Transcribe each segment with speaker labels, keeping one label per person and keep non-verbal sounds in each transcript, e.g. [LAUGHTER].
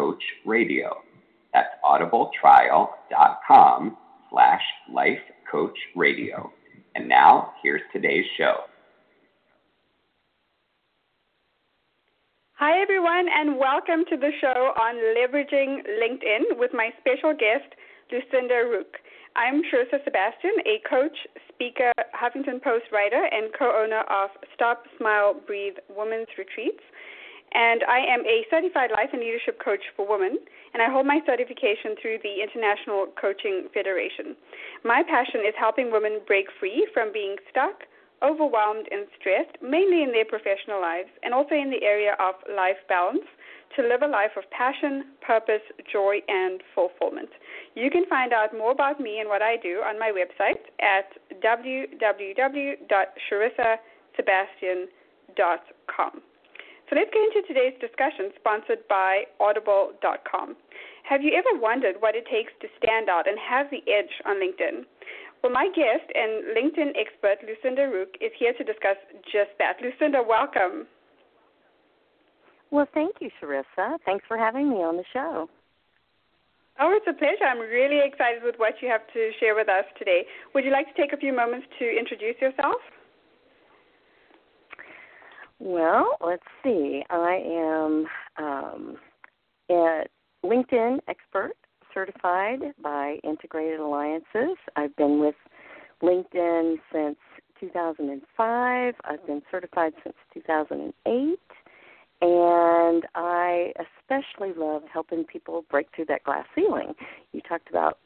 Speaker 1: Coach Radio. That's audibletrial.com slash life coach radio. And now here's today's show.
Speaker 2: Hi, everyone, and welcome to the show on leveraging LinkedIn with my special guest, Lucinda Ruch. I'm Sharissa Sebastian, a coach, speaker, Huffington Post writer, and co owner of Stop, Smile, Breathe Women's Retreats and I am a certified life and leadership coach for women, and I hold my certification through the International Coaching Federation. My passion is helping women break free from being stuck, overwhelmed, and stressed, mainly in their professional lives and also in the area of life balance, to live a life of passion, purpose, joy, and fulfillment. You can find out more about me and what I do on my website at www.sharissasebastian.com. So let's get into today's discussion, sponsored by Audible.com. Have you ever wondered what it takes to stand out and have the edge on LinkedIn? Well, my guest and LinkedIn expert, Lucinda Ruch, is here to discuss just that. Lucinda, welcome.
Speaker 3: Well, thank you, Sharissa. Thanks for having me on the show.
Speaker 2: Oh, it's a pleasure. I'm really excited with what you have to share with us today. Would you like to take a few moments to introduce yourself?
Speaker 3: Well, let's see. I am um, a LinkedIn expert certified by Integrated Alliances. I've been with LinkedIn since 2005. I've been certified since 2008. And I especially love helping people break through that glass ceiling. You talked about,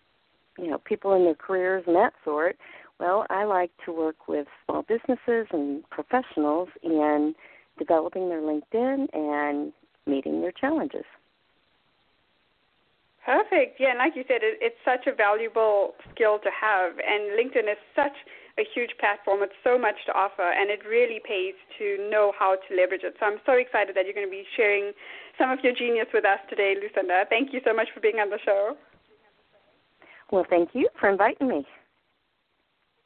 Speaker 3: you know, people in their careers and that sort. Well, I like to work with small businesses and professionals in developing their LinkedIn and meeting their challenges.
Speaker 2: Perfect. Yeah, and like you said, it, it's such a valuable skill to have, and LinkedIn is such a huge platform. It's so much to offer, and it really pays to know how to leverage it. So I'm so excited that you're going to be sharing some of your genius with us today, Lucinda. Thank you so much for being on the show.
Speaker 3: Well, thank you for inviting me.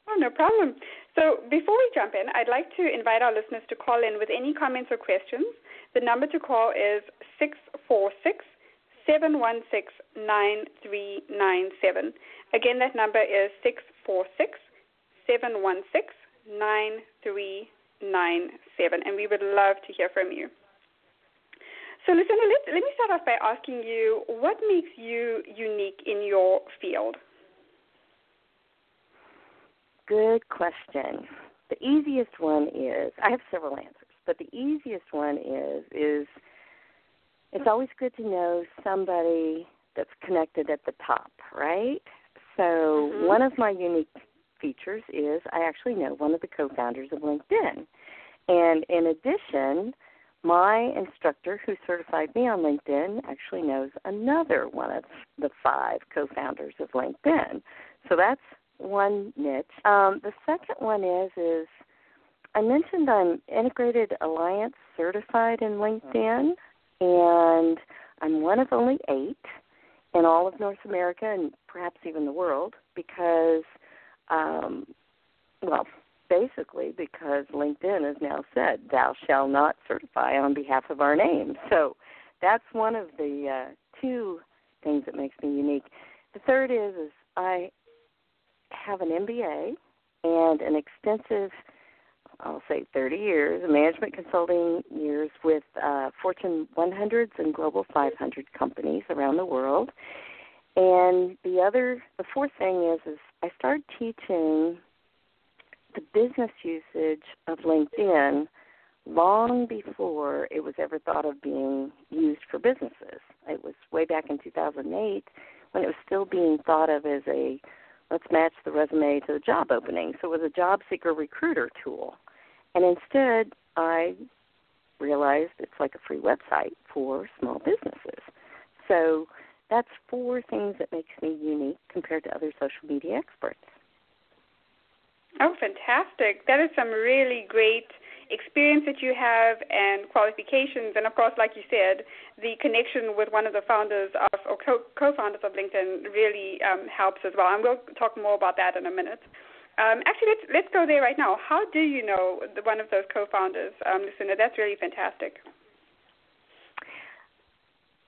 Speaker 2: Oh, no problem. So before we jump in, I'd like to invite our listeners to call in with any comments or questions. The number to call is 646 716 9397. Again, that number is 646 716 9397. And we would love to hear from you. So, Lucinda, let, let me start off by asking you what makes you unique in your field?
Speaker 3: Good question. The easiest one is I have several answers, but the easiest one is is it's always good to know somebody that's connected at the top, right? So
Speaker 2: mm-hmm.
Speaker 3: one of my unique features is I actually know one of the co-founders of LinkedIn. And in addition, my instructor who certified me on LinkedIn actually knows another one of the five co-founders of LinkedIn. So that's one niche. Um, the second one is is I mentioned I'm Integrated Alliance certified in LinkedIn, and I'm one of only eight in all of North America and perhaps even the world because, um, well, basically because LinkedIn has now said, "Thou shalt not certify on behalf of our name." So that's one of the uh, two things that makes me unique. The third is is I have an MBA and an extensive, I'll say 30 years, management consulting years with uh, Fortune 100s and Global 500 companies around the world. And the other, the fourth thing is, is I started teaching the business usage of LinkedIn long before it was ever thought of being used for businesses. It was way back in 2008 when it was still being thought of as a let's match the resume to the job opening. So it was a job seeker recruiter tool. And instead, I realized it's like a free website for small businesses. So that's four things that makes me unique compared to other social media experts.
Speaker 2: Oh, fantastic. That is some really great experience that you have and qualifications. And of course, like you said, the connection with one of the founders of, or co founders of LinkedIn really um, helps as well. And we'll talk more about that in a minute. Um, actually, let's let's go there right now. How do you know the, one of those co-founders, um, Lucinda? That's really fantastic.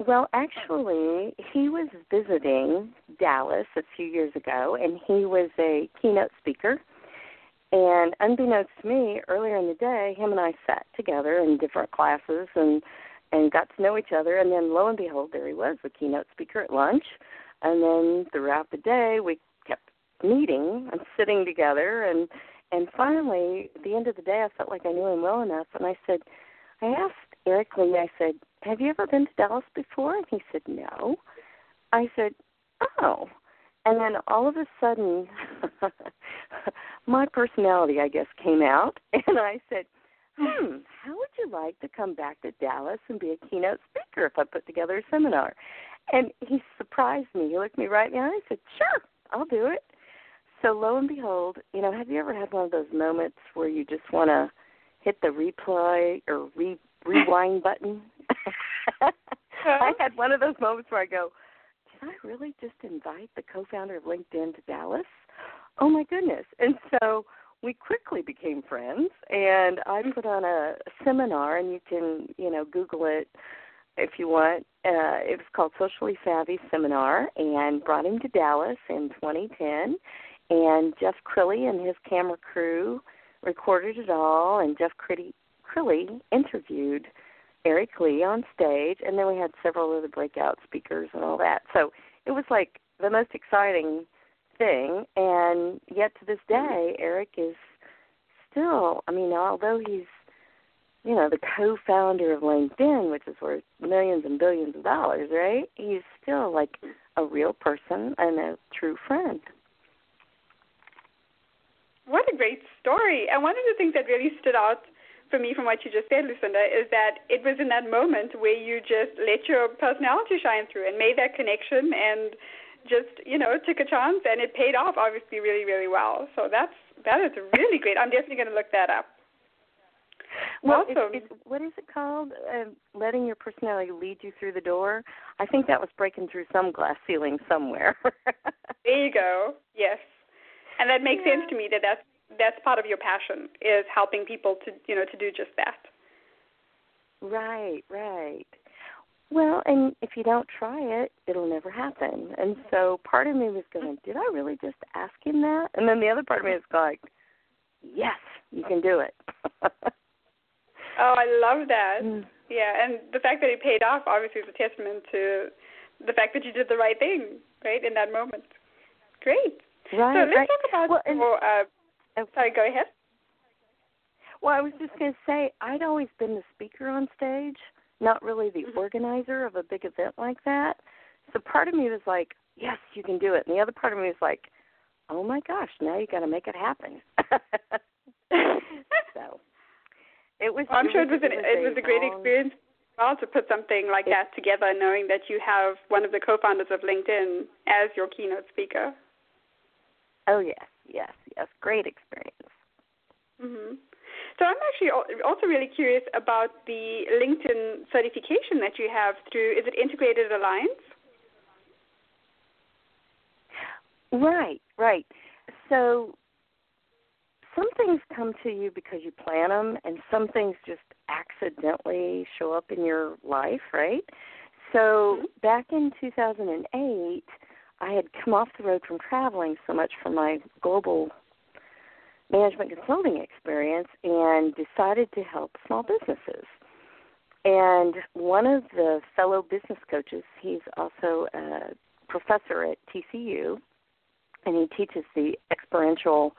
Speaker 3: Well, actually, he was visiting Dallas a few years ago, and he was a keynote speaker. And unbeknownst to me, earlier in the day, him and I sat together in different classes and and got to know each other. And then lo and behold, there he was, the keynote speaker at lunch. And then throughout the day, we kept meeting and sitting together. And and finally, at the end of the day, I felt like I knew him well enough. And I said, I asked Eric Ly, I said, Have you ever been to Dallas before? And he said, No. I said, Oh. And then all of a sudden, [LAUGHS] [LAUGHS] my personality, I guess, came out. [LAUGHS] And I said, Hmm, how would you like to come back to Dallas and be a keynote speaker if I put together a seminar? And he surprised me. He looked me right in the eye and said, Sure, I'll do it. So lo and behold, you know, have you ever had one of those moments where you just want to hit the replay or re rewind [LAUGHS] button. I had one of those moments where I go, did I really just invite the co-founder of LinkedIn to Dallas? Oh my goodness! And so we quickly became friends, and I put on a seminar, and you can you know Google it if you want. Uh, it was called Socially Savvy Seminar, and brought him to Dallas in 2010. And Jeff Crilly and his camera crew recorded it all, and Jeff Crilly, Crilly interviewed Eric Ly on stage, and then we had several other breakout speakers and all that. So it was like the most exciting thing, and yet to this mm-hmm. day, Eric is still. I mean, although he's you know the co-founder of LinkedIn, which is worth millions and billions of dollars, right? He's still like a real person and a true friend.
Speaker 2: What a great story. And one of the things that really stood out for me from what you just said, Lucinda, is that it was in that moment where you just let your personality shine through and made that connection and just, you know, took a chance and it paid off obviously really, really well. So that's that is really great. I'm definitely going to look that up.
Speaker 3: Well, awesome. it's, it's, what is it called? Uh, letting your personality lead you through the door. I think that was breaking through some glass ceiling somewhere. [LAUGHS]
Speaker 2: there you go. Yes and that makes yeah. sense to me that that's that's part of your passion is helping people to you know to do just that
Speaker 3: right right well and if you don't try it it'll never happen and so part of me was going did i really just ask him that and then the other part of me is like yes you can do it [LAUGHS]
Speaker 2: oh i love that mm. yeah and the fact that it paid off obviously is a testament to the fact that you did the right thing right in that moment great
Speaker 3: Right.
Speaker 2: So let's
Speaker 3: right.
Speaker 2: talk about
Speaker 3: well, and,
Speaker 2: more, uh, oh, sorry, go ahead.
Speaker 3: Well, I was just going to say I'd always been the speaker on stage, not really the mm-hmm. organizer of a big event like that. So part of me was like, "Yes, you can do it," and the other part of me was like, "Oh my gosh, now you got to make it happen." [LAUGHS] so it was.
Speaker 2: Well, I'm sure it was an, it was a great
Speaker 3: long,
Speaker 2: experience well to put something like it, that together, knowing that you have one of the co-founders of LinkedIn as your keynote speaker.
Speaker 3: Oh yes, yes, yes. Great experience.
Speaker 2: Mhm. So I'm actually also really curious about the LinkedIn certification that you have through. Is it Integrated Alliance?
Speaker 3: Right, right. So some things come to you because you plan them, and some things just accidentally show up in your life, right? So mm-hmm. back in 2008, I had come off the road from traveling so much for my global management consulting experience and decided to help small businesses. And one of the fellow business coaches, he's also a professor at TCU, and he teaches the experiential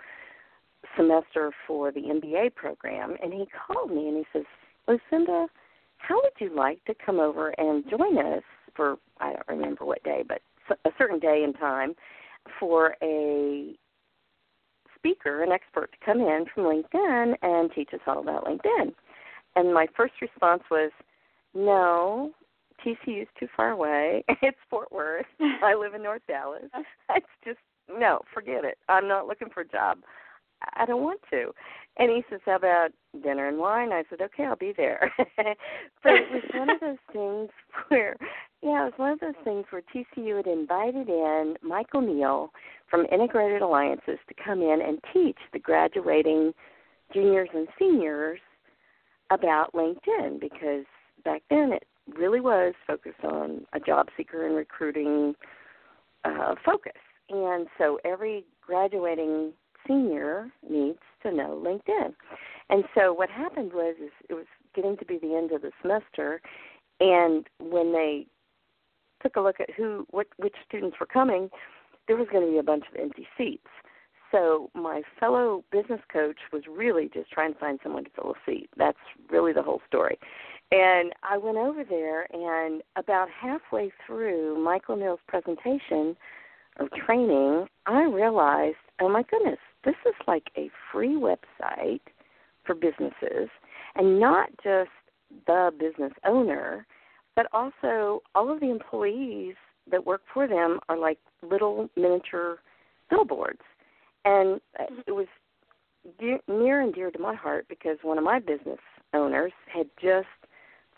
Speaker 3: semester for the MBA program. And he called me and he says, Lucinda, how would you like to come over and join us for, I don't remember what day, but a certain day and time for a speaker, an expert, to come in from LinkedIn and teach us all about LinkedIn. And my first response was, no, TCU's too far away. [LAUGHS] It's Fort Worth. [LAUGHS] I live in North Dallas. [LAUGHS] It's just no, forget it. I'm not looking for a job. I don't want to. And he says, How about dinner and wine? I said, Okay, I'll be there. but it was one of those things where, yeah, it was one of those things where TCU had invited in Michael O'Neil from Integrated Alliances to come in and teach the graduating juniors and seniors about LinkedIn because back then it really was focused on a job seeker and recruiting uh, focus. And so every graduating senior needs to know LinkedIn. And so what happened was is it was getting to be the end of the semester and when they took a look at who what which students were coming, there was going to be a bunch of empty seats. So my fellow business coach was really just trying to find someone to fill a seat. That's really the whole story. And I went over there, and about halfway through Michael O'Neil's presentation or training, I realized, oh my goodness, this is like a free website for businesses, and not just the business owner, but also all of the employees that work for them are like little miniature billboards. And mm-hmm. it was dear, near and dear to my heart because one of my business owners had just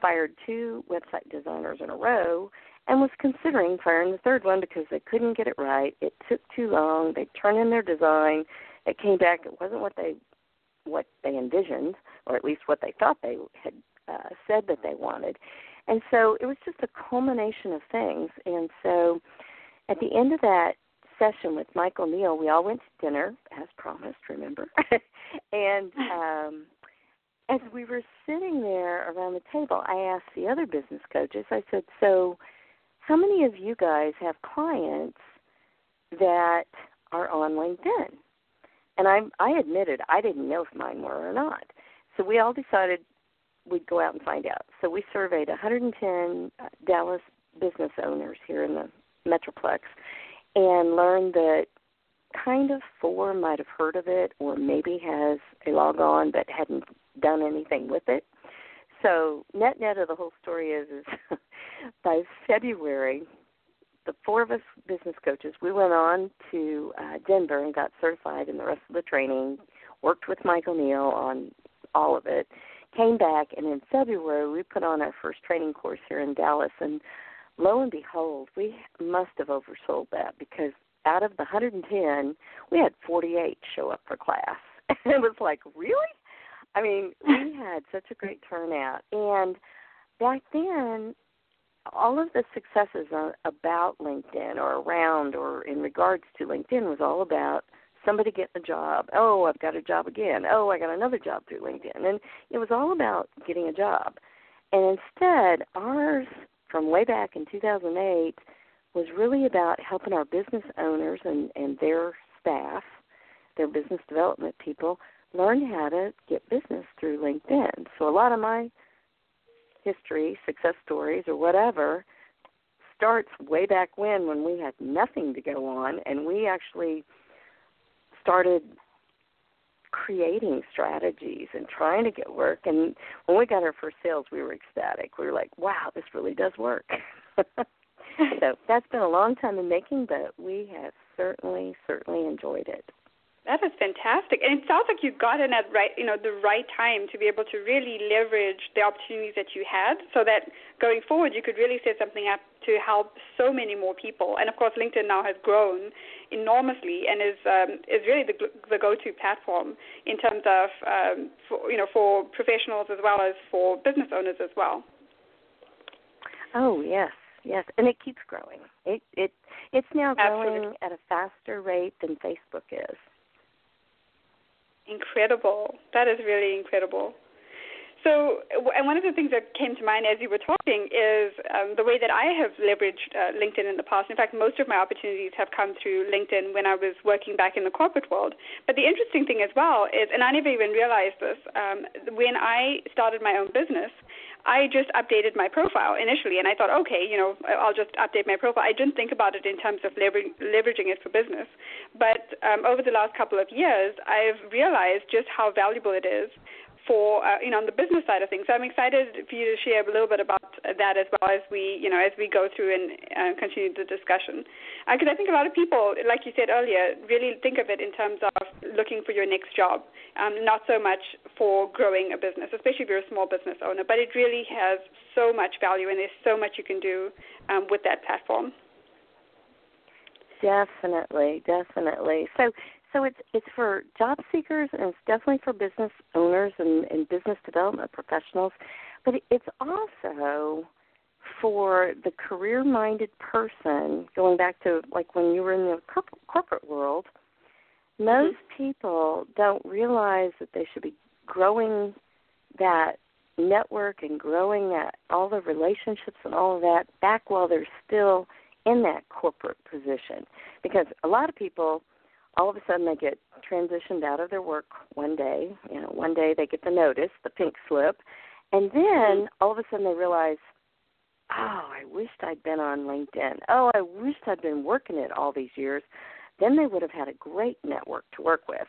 Speaker 3: fired two website designers in a row and was considering firing the third one because they couldn't get it right. It took too long. They turned in their design. It came back. It wasn't what they what they envisioned, or at least what they thought they had uh, said that they wanted. And so it was just a culmination of things. And so at the end of that session with Michael O'Neil, we all went to dinner as promised. Remember, [LAUGHS] and [LAUGHS] um, as we were sitting there around the table, I asked the other business coaches. I said, "So, how many of you guys have clients that are on LinkedIn?" And I, I admitted I didn't know if mine were or not. So we all decided we'd go out and find out. So we surveyed 110 uh, Dallas business owners here in the Metroplex, and learned that kind of four might have heard of it or maybe has a log on but hadn't done anything with it. So net net of the whole story is is [LAUGHS] by February the four of us business coaches we went on to uh, Denver and got certified in the rest of the training, worked with Michael O'Neil on all of it, came back and in February we put on our first training course here in Dallas and lo and behold, we must have oversold that because out of the 110, we had 48 show up for class. [LAUGHS] And it was like, really? I mean, [LAUGHS] we had such a great turnout. And back then, all of the successes about LinkedIn or around or in regards to LinkedIn was all about somebody getting a job. Oh, I've got a job again. Oh, I got another job through LinkedIn. And it was all about getting a job. And instead, ours from way back in 2008 was really about helping our business owners and, and their staff, their business development people, learn how to get business through LinkedIn. So a lot of my history, success stories, or whatever starts way back when when we had nothing to go on and we actually started creating strategies and trying to get work. And when we got our first sales, we were ecstatic. We were like, wow, this really does work. [LAUGHS] so that's been a long time in making, but we have certainly, certainly enjoyed it.
Speaker 2: That is fantastic, and it sounds like you got in at right, you know, the right time to be able to really leverage the opportunities that you had, so that going forward you could really set something up to help so many more people. And of course, LinkedIn now has grown enormously and is um, is really the, the go-to platform in terms of um, for, you know for professionals as well as for business owners as well.
Speaker 3: Oh yes, yes, and it keeps growing. It it it's now growing
Speaker 2: Absolutely.
Speaker 3: at a faster rate than Facebook is.
Speaker 2: Incredible. That is really incredible. So, and one of the things that came to mind as you were talking is um, the way that I have leveraged uh, LinkedIn in the past. In fact, most of my opportunities have come through LinkedIn when I was working back in the corporate world. But the interesting thing as well is, and I never even realized this, um, when I started my own business, I just updated my profile initially, and I thought, okay, you know, I'll just update my profile. I didn't think about it in terms of lever- leveraging it for business. But um, over the last couple of years, I've realized just how valuable it is for uh, you know on the business side of things. So I'm excited for you to share a little bit about that as well as we you know as we go through and uh, continue the discussion. Because uh, I think a lot of people, like you said earlier, really think of it in terms of looking for your next job, um, not so much for growing a business, especially if you're a small business owner. But it really has so much value, and there's so much you can do um, with that platform.
Speaker 3: Definitely, definitely. So so it's it's for job seekers and it's definitely for business owners and, and business development professionals, but it's also for the career-minded person. Going back to like when you were in the corporate world, most mm-hmm. people don't realize that they should be growing that network and growing that all the relationships and all of that back while they're still in that corporate position because a lot of people all of a sudden they get transitioned out of their work one day. You know, one day they get the notice, the pink slip, and then mm-hmm. all of a sudden they realize, oh, I wished I'd been on LinkedIn. Oh, I wished I'd been working it all these years. Then they would have had a great network to work with.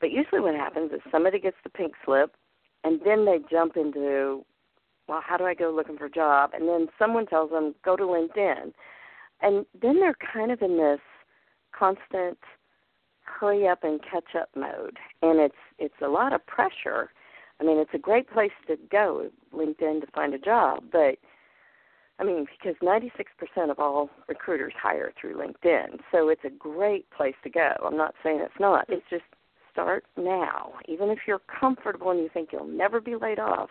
Speaker 3: But usually what happens is somebody gets the pink slip, and then they jump into, well, how do I go looking for a job? And then someone tells them, go to LinkedIn. And then they're kind of in this constant – hurry up and catch up mode. And it's it's a lot of pressure. I mean it's a great place to go linkedin to find a job but i mean because 96% of all recruiters hire through linkedin. So it's a great place to go. I'm not saying it's not. It's just start now. Even if you're comfortable and you think you'll never be laid off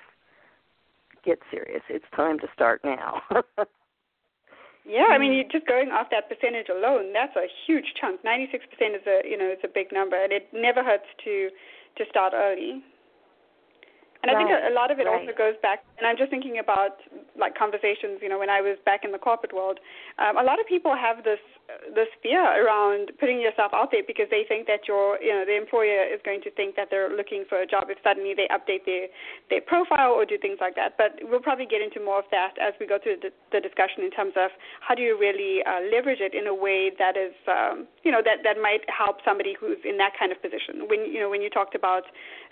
Speaker 3: get serious. It's time to start now [LAUGHS]
Speaker 2: Yeah, I mean, hmm. you're just going off that percentage alone, that's a huge chunk. Ninety-six percent is a you know is a big number, and it never hurts to to start early. And right. I think a, a lot of it
Speaker 3: right.
Speaker 2: also goes back, and I'm just thinking about like conversations, you know, when I was back in the corporate world. Um, a lot of people have this this fear around putting yourself out there because they think that your you know the employer is going to think that they're looking for a job if suddenly they update their their profile or do things like that. But we'll probably get into more of that as we go through the, the discussion in terms of how do you really uh, leverage it in a way that is um, you know that that might help somebody who's in that kind of position. When you know when you talked about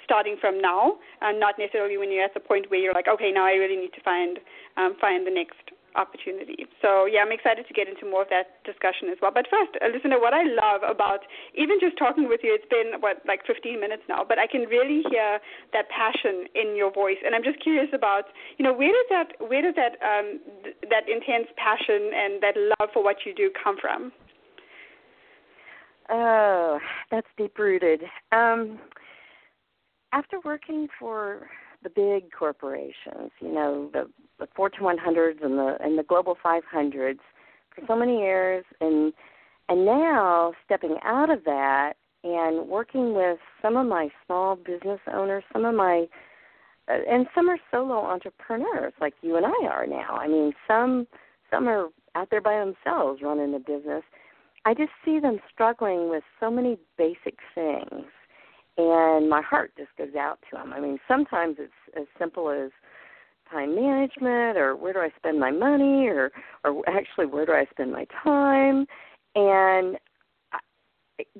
Speaker 2: starting from now and not necessarily when you're at the point where you're like okay now I really need to find um, find the next opportunity. So yeah, I'm excited to get into more of that discussion as well. But first, uh, listener, what I love about even just talking with you, it's been what like 15 minutes now, but I can really hear that passion in your voice, and I'm just curious about you know where does that where does that um, th- that intense passion and that love for what you do come from?
Speaker 3: Oh, that's deep rooted. Um, after working for the big corporations, you know, the the Fortune 100s and the and the Global 500s for so many years, and and now stepping out of that and working with some of my small business owners, some of my uh, and some are solo entrepreneurs like you and I are now. I mean, some some are out there by themselves running a business. I just see them struggling with so many basic things and my heart just goes out to them. I mean, sometimes it's as simple as time management or where do I spend my money or or actually where do I spend my time and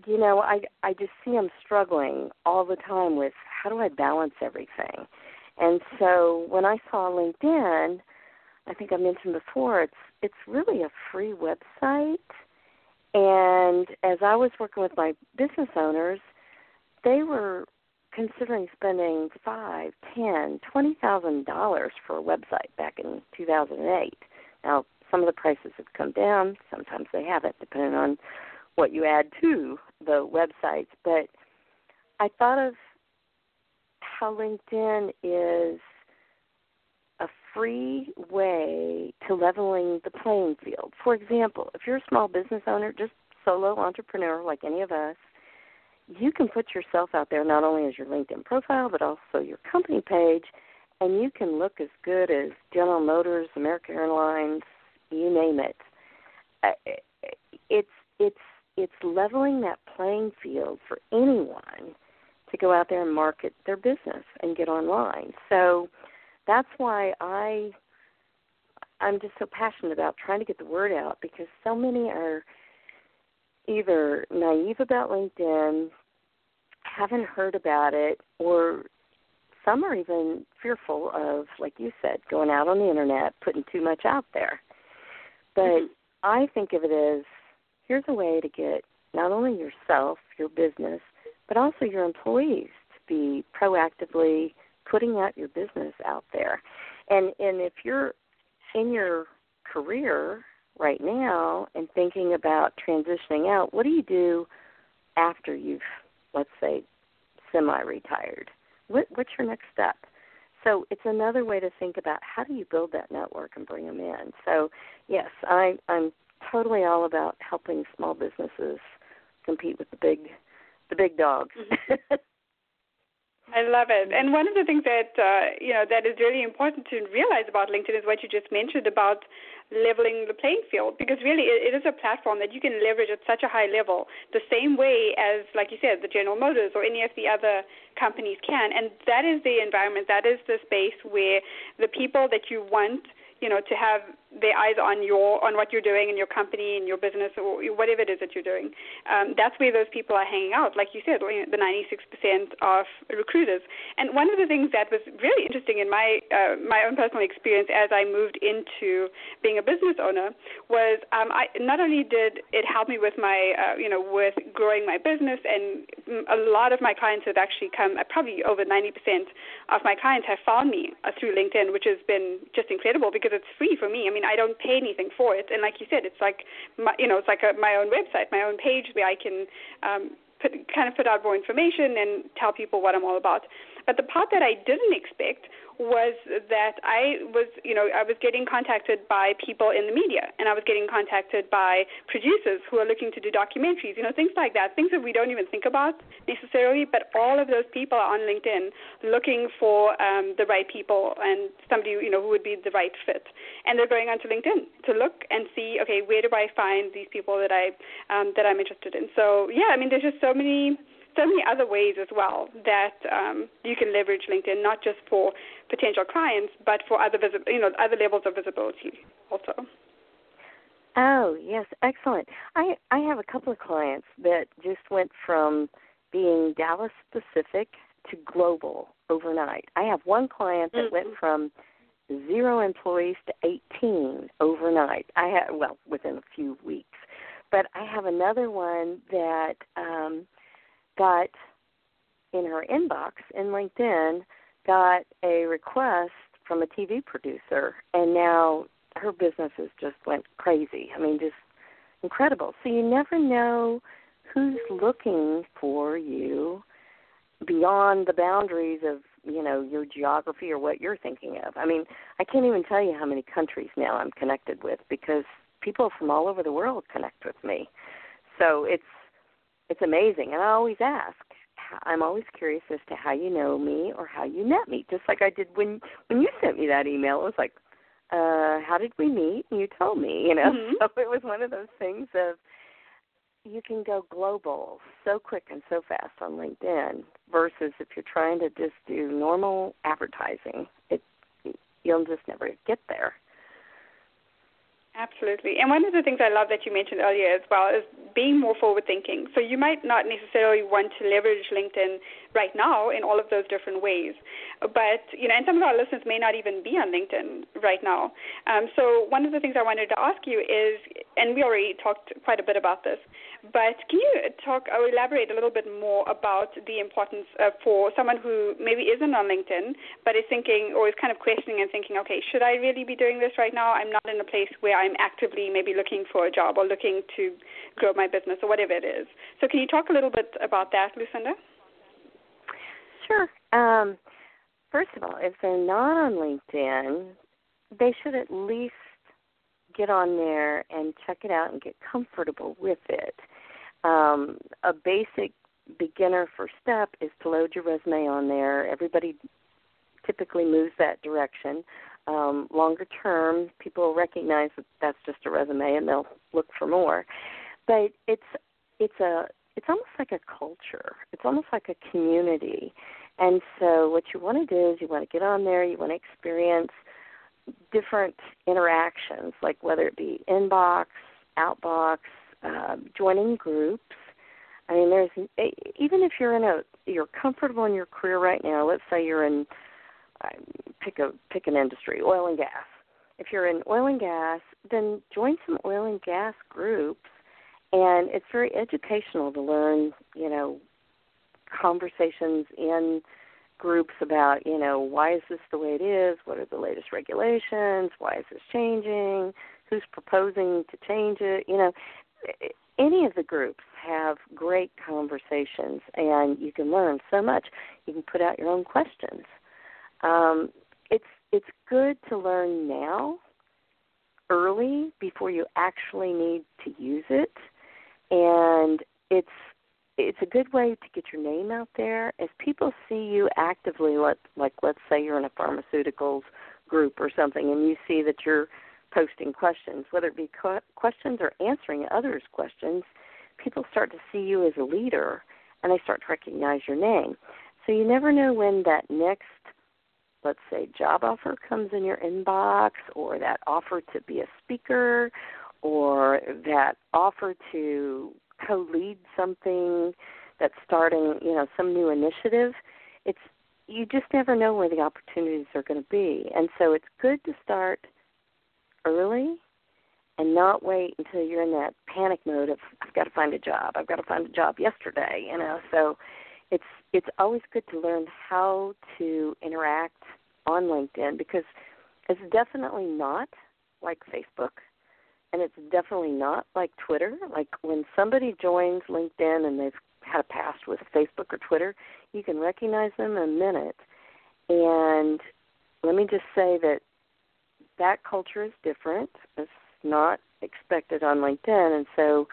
Speaker 3: you know I I just see them struggling all the time with how do I balance everything. And so when I saw LinkedIn, I think I mentioned before it's it's really a free website and as I was working with my business owners, they were considering spending five, ten, twenty thousand dollars for a website back in 2008. Now, some of the prices have come down. Sometimes they haven't, depending on what you add to the websites. But I thought of how LinkedIn is a free way to leveling the playing field. For example, if you're a small business owner, just solo entrepreneur like any of us, you can put yourself out there not only as your LinkedIn profile, but also your company page, and you can look as good as General Motors, American Airlines, you name it. Uh, it's it's it's leveling that playing field for anyone to go out there and market their business and get online. So that's why I I'm just so passionate about trying to get the word out because so many are either naive about LinkedIn, haven't heard about it, or some are even fearful of, like you said, going out on the internet, putting too much out there. But
Speaker 2: mm-hmm.
Speaker 3: I think of it as here's a way to get not only yourself, your business, but also your employees to be proactively putting out your business out there. And and if you're in your career right now and thinking about transitioning out, what do you do after you've let's say semi-retired? What, what's your next step? So it's another way to think about how do you build that network and bring them in. So yes, I, I'm totally all about helping small businesses compete with the big, the big dogs.
Speaker 2: Mm-hmm. [LAUGHS] I love it. And one of the things that uh, you know that is really important to realize about LinkedIn is what you just mentioned about leveling the playing field because really it is a platform that you can leverage at such a high level the same way as like you said the General Motors or any of the other companies can and that is the environment that is the space where the people that you want you know to have their eyes on your on what you're doing in your company and your business or whatever it is that you're doing. Um, that's where those people are hanging out, like you said, the 96% of recruiters. And one of the things that was really interesting in my uh, my own personal experience as I moved into being a business owner was um, I not only did it help me with my uh, you know with growing my business, and a lot of my clients have actually come, uh, probably over 90% of my clients have found me uh, through LinkedIn, which has been just incredible because it's free for me. I mean, I don't pay anything for it. And like you said, it's like my, you know, it's like a, my own website, my own page where I can um, put, kind of put out more information and tell people what I'm all about. But the part that I didn't expect was that I was, you know, I was getting contacted by people in the media, and I was getting contacted by producers who are looking to do documentaries, you know, things like that, things that we don't even think about necessarily. But all of those people are on LinkedIn looking for um, the right people and somebody, you know, who would be the right fit, and they're going onto LinkedIn to look and see, okay, where do I find these people that I um, that I'm interested in? So yeah, I mean, there's just so many so many other ways as well that um, you can leverage LinkedIn, not just for potential clients, but for other visi- you know other levels of visibility also.
Speaker 3: Oh yes, excellent. I I have a couple of clients that just went from being Dallas specific to global overnight. I have one client that mm-hmm. went from zero employees to 18 overnight. I had well within a few weeks, but I have another one that um, got in her inbox in LinkedIn got a request from a TV producer, and now her business has just went crazy. I mean, just incredible. So you never know who's looking for you beyond the boundaries of you know your geography or what you're thinking of. I mean, I can't even tell you how many countries now I'm connected with because people from all over the world connect with me. So it's it's amazing. And I always ask. I'm always curious as to how you know me or how you met me. Just like I did when when you sent me that email. It was like, uh, how did we meet? And you told me, you know.
Speaker 2: Mm-hmm.
Speaker 3: So it was one of those things of you can go global so quick and so fast on LinkedIn versus if you're trying to just do normal advertising, it you'll just never get there.
Speaker 2: Absolutely. And one of the things I love that you mentioned earlier as well is being more forward thinking. So you might not necessarily want to leverage LinkedIn right now in all of those different ways. But, you know, and some of our listeners may not even be on LinkedIn right now. Um, so one of the things I wanted to ask you is, and we already talked quite a bit about this, but can you talk or elaborate a little bit more about the importance uh, for someone who maybe isn't on LinkedIn, but is thinking or is kind of questioning and thinking, okay, should I really be doing this right now? I'm not in a place where I'm actively maybe looking for a job or looking to grow my business or whatever it is. So can you talk a little bit about that, Lucinda?
Speaker 3: Sure. Um, first of all, if they're not on LinkedIn, they should at least get on there and check it out and get comfortable with it. Um, a basic beginner first step is to load your resume on there. Everybody typically moves that direction. Um, longer term, people recognize that that's just a resume and they'll look for more. But it's it's a it's almost like a culture. It's almost like a community. And so what you want to do is you want to get on there, you want to experience different interactions, like whether it be inbox, outbox, uh, joining groups. I mean, there's even if you're in a you're comfortable in your career right now, let's say you're in uh, pick a pick an industry, oil and gas. If you're in oil and gas, then join some oil and gas groups, and it's very educational to learn, you know, conversations in groups about, you know, why is this the way it is? What are the latest regulations? Why is this changing? Who's proposing to change it? You know, any of the groups have great conversations, and you can learn so much. You can put out your own questions. Um, it's it's good to learn now, early, before you actually need to use it, and it's it's a good way to get your name out there. As people see you actively, let, like let's say you're in a pharmaceuticals group or something, and you see that you're posting questions, whether it be questions or answering others' questions, people start to see you as a leader, and they start to recognize your name. So you never know when that next, let's say, job offer comes in your inbox, or that offer to be a speaker, or that offer to co-lead something that's starting, you know, some new initiative, it's you just never know where the opportunities are going to be. And so it's good to start early and not wait until you're in that panic mode of I've got to find a job. I've got to find a job yesterday, you know. So it's it's always good to learn how to interact on LinkedIn because it's definitely not like Facebook and it's definitely not like Twitter. Like when somebody joins LinkedIn and they've had a past with Facebook or Twitter, you can recognize them in a minute. And let me just say that that culture is different. It's not expected on LinkedIn, and so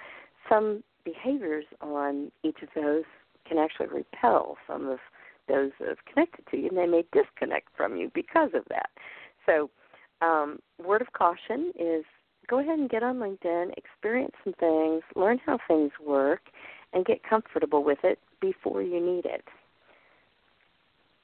Speaker 3: some behaviors on each of those can actually repel some of those that have connected to you, and they may disconnect from you because of that. So, um, word of caution is go ahead and get on LinkedIn, experience some things, learn how things work, and get comfortable with it before you need it.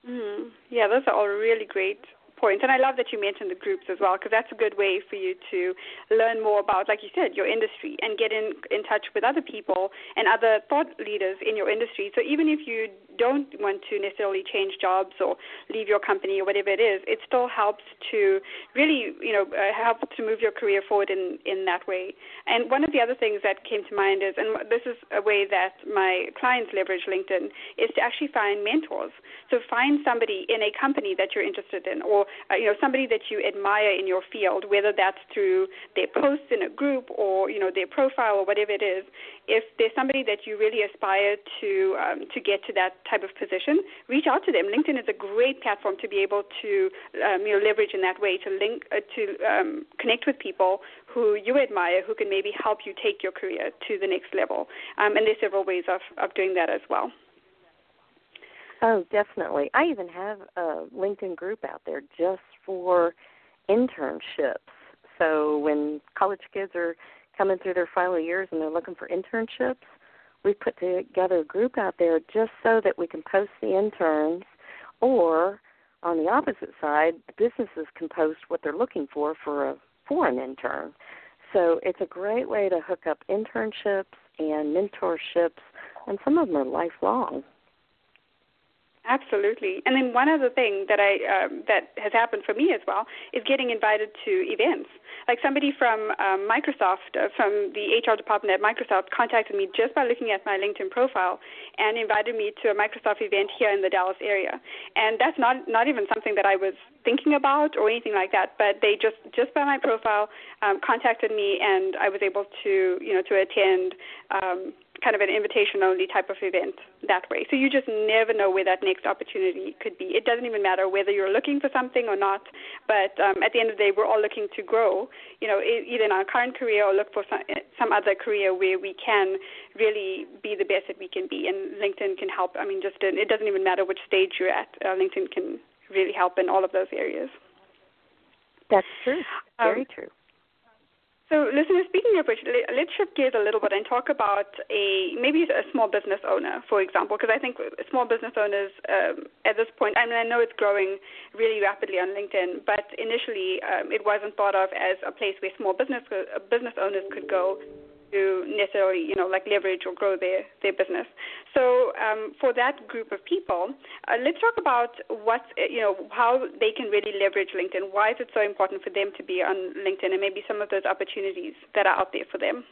Speaker 2: Mm, yeah, those are all really great points. And I love that you mentioned the groups as well, because that's a good way for you to learn more about, like you said, your industry and get in, in touch with other people and other thought leaders in your industry. So even if you don't want to necessarily change jobs or leave your company or whatever it is, it still helps to really, you know, uh, help to move your career forward in in that way. And one of the other things that came to mind is, and this is a way that my clients leverage LinkedIn, is to actually find mentors. So find somebody in a company that you're interested in, or uh, you know, somebody that you admire in your field, whether that's through their posts in a group or you know their profile or whatever it is. If there's somebody that you really aspire to um, to get to that type of position, reach out to them. LinkedIn is a great platform to be able to um, you know leverage in that way to link uh, to um, connect with people who you admire who can maybe help you take your career to the next level. Um, and there's several ways of, of doing that as well.
Speaker 3: Oh, definitely. I even have a LinkedIn group out there just for internships. So when college kids are coming through their final years and they're looking for internships, we put together a group out there just so that we can post the interns or on the opposite side, businesses can post what they're looking for for a for an intern. So it's a great way to hook up internships and mentorships, and some of them are lifelong.
Speaker 2: Absolutely. And then one other thing that I um, that has happened for me as well is getting invited to events. Like somebody from um, Microsoft, uh, from the HR department at Microsoft, contacted me just by looking at my LinkedIn profile and invited me to a Microsoft event here in the Dallas area. And that's not not even something that I was thinking about or anything like that. But they just just by my profile um, contacted me, and I was able to you know to attend. Um, kind of an invitation only type of event that way. So you just never know where that next opportunity could be. It doesn't even matter whether you're looking for something or not, but um, at the end of the day, we're all looking to grow, you know, either in our current career or look for some, some other career where we can really be the best that we can be. And LinkedIn can help. I mean, just in, it doesn't even matter which stage you're at. Uh, LinkedIn can really help in all of those areas.
Speaker 3: That's true. Very um, true.
Speaker 2: So, listeners, speaking of which, let's shift gears a little bit and talk about a maybe a small business owner, for example, because I think small business owners um, at this point, I mean, I know it's growing really rapidly on LinkedIn, but initially um, it wasn't thought of as a place where small business uh, business owners could go to necessarily, you know, like leverage or grow their their business. So um, for that group of people, uh, let's talk about what you know how they can really leverage LinkedIn. Why is it so important for them to be on LinkedIn, and maybe some of those opportunities that are out there for them.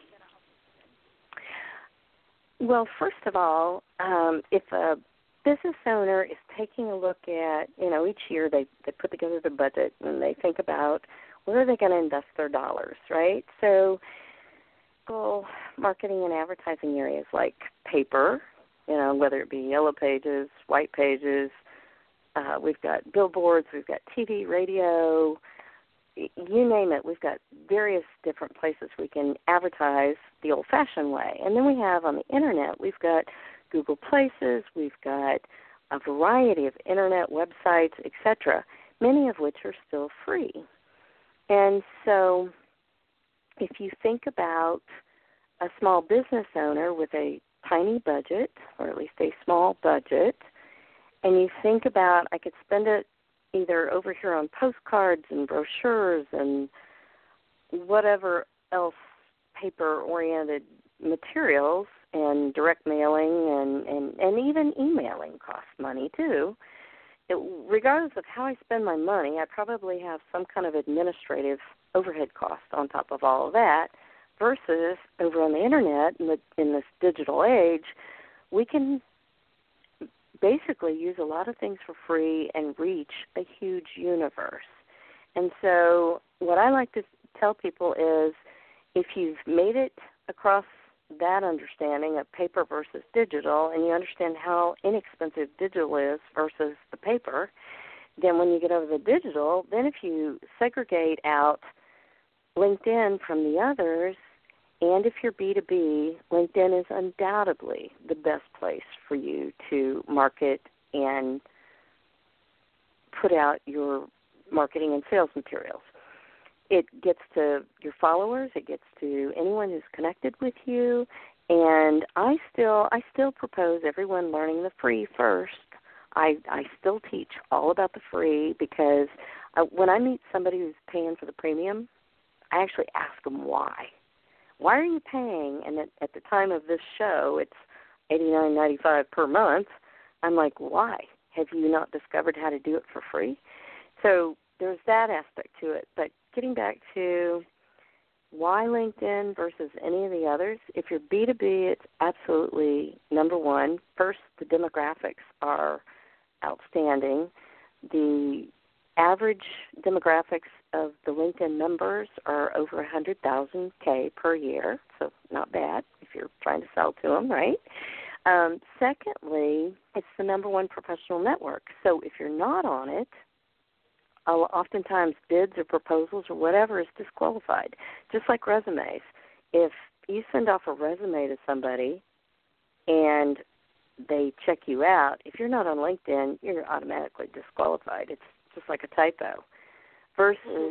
Speaker 3: Well, first of all, um, if a business owner is taking a look at, you know, each year they they put together their budget and they think about where are they going to invest their dollars, right? So, well, marketing and advertising areas like paper, you know, whether it be yellow pages, white pages, uh, we've got billboards, we've got TV, radio, you name it. We've got various different places we can advertise the old-fashioned way, and then we have on the internet, we've got Google Places, we've got a variety of internet websites, etc., many of which are still free. And so, if you think about a small business owner with a tiny budget, or at least a small budget, and you think about I could spend it either over here on postcards and brochures and whatever else paper oriented materials and direct mailing and, and, and even emailing costs money too. It, regardless of how I spend my money, I probably have some kind of administrative overhead cost on top of all of that. Versus over on the internet in, the, in this digital age, we can basically use a lot of things for free and reach a huge universe. And so, what I like to tell people is if you've made it across that understanding of paper versus digital and you understand how inexpensive digital is versus the paper, then when you get over the digital, then if you segregate out LinkedIn from the others, and if you're B2B, LinkedIn is undoubtedly the best place for you to market and put out your marketing and sales materials. It gets to your followers, it gets to anyone who's connected with you, and I still I still propose everyone learning the free first. I I still teach all about the free because uh, when I meet somebody who's paying for the premium, I actually ask them why why are you paying? And at, at the time of this show, it's eighty nine ninety five per month. I'm like, why? Have you not discovered how to do it for free? So there's that aspect to it. But getting back to why LinkedIn versus any of the others, if you're B2B, it's absolutely number one. First, the demographics are outstanding. The average demographics of the LinkedIn members are over 100,000 K per year, so not bad if you're trying to sell to them, right? Um, secondly, it's the number one professional network. So if you're not on it, oftentimes bids or proposals or whatever is disqualified, just like resumes. If you send off a resume to somebody and they check you out, if you're not on LinkedIn, you're automatically disqualified. It's just like a typo. Versus mm-hmm.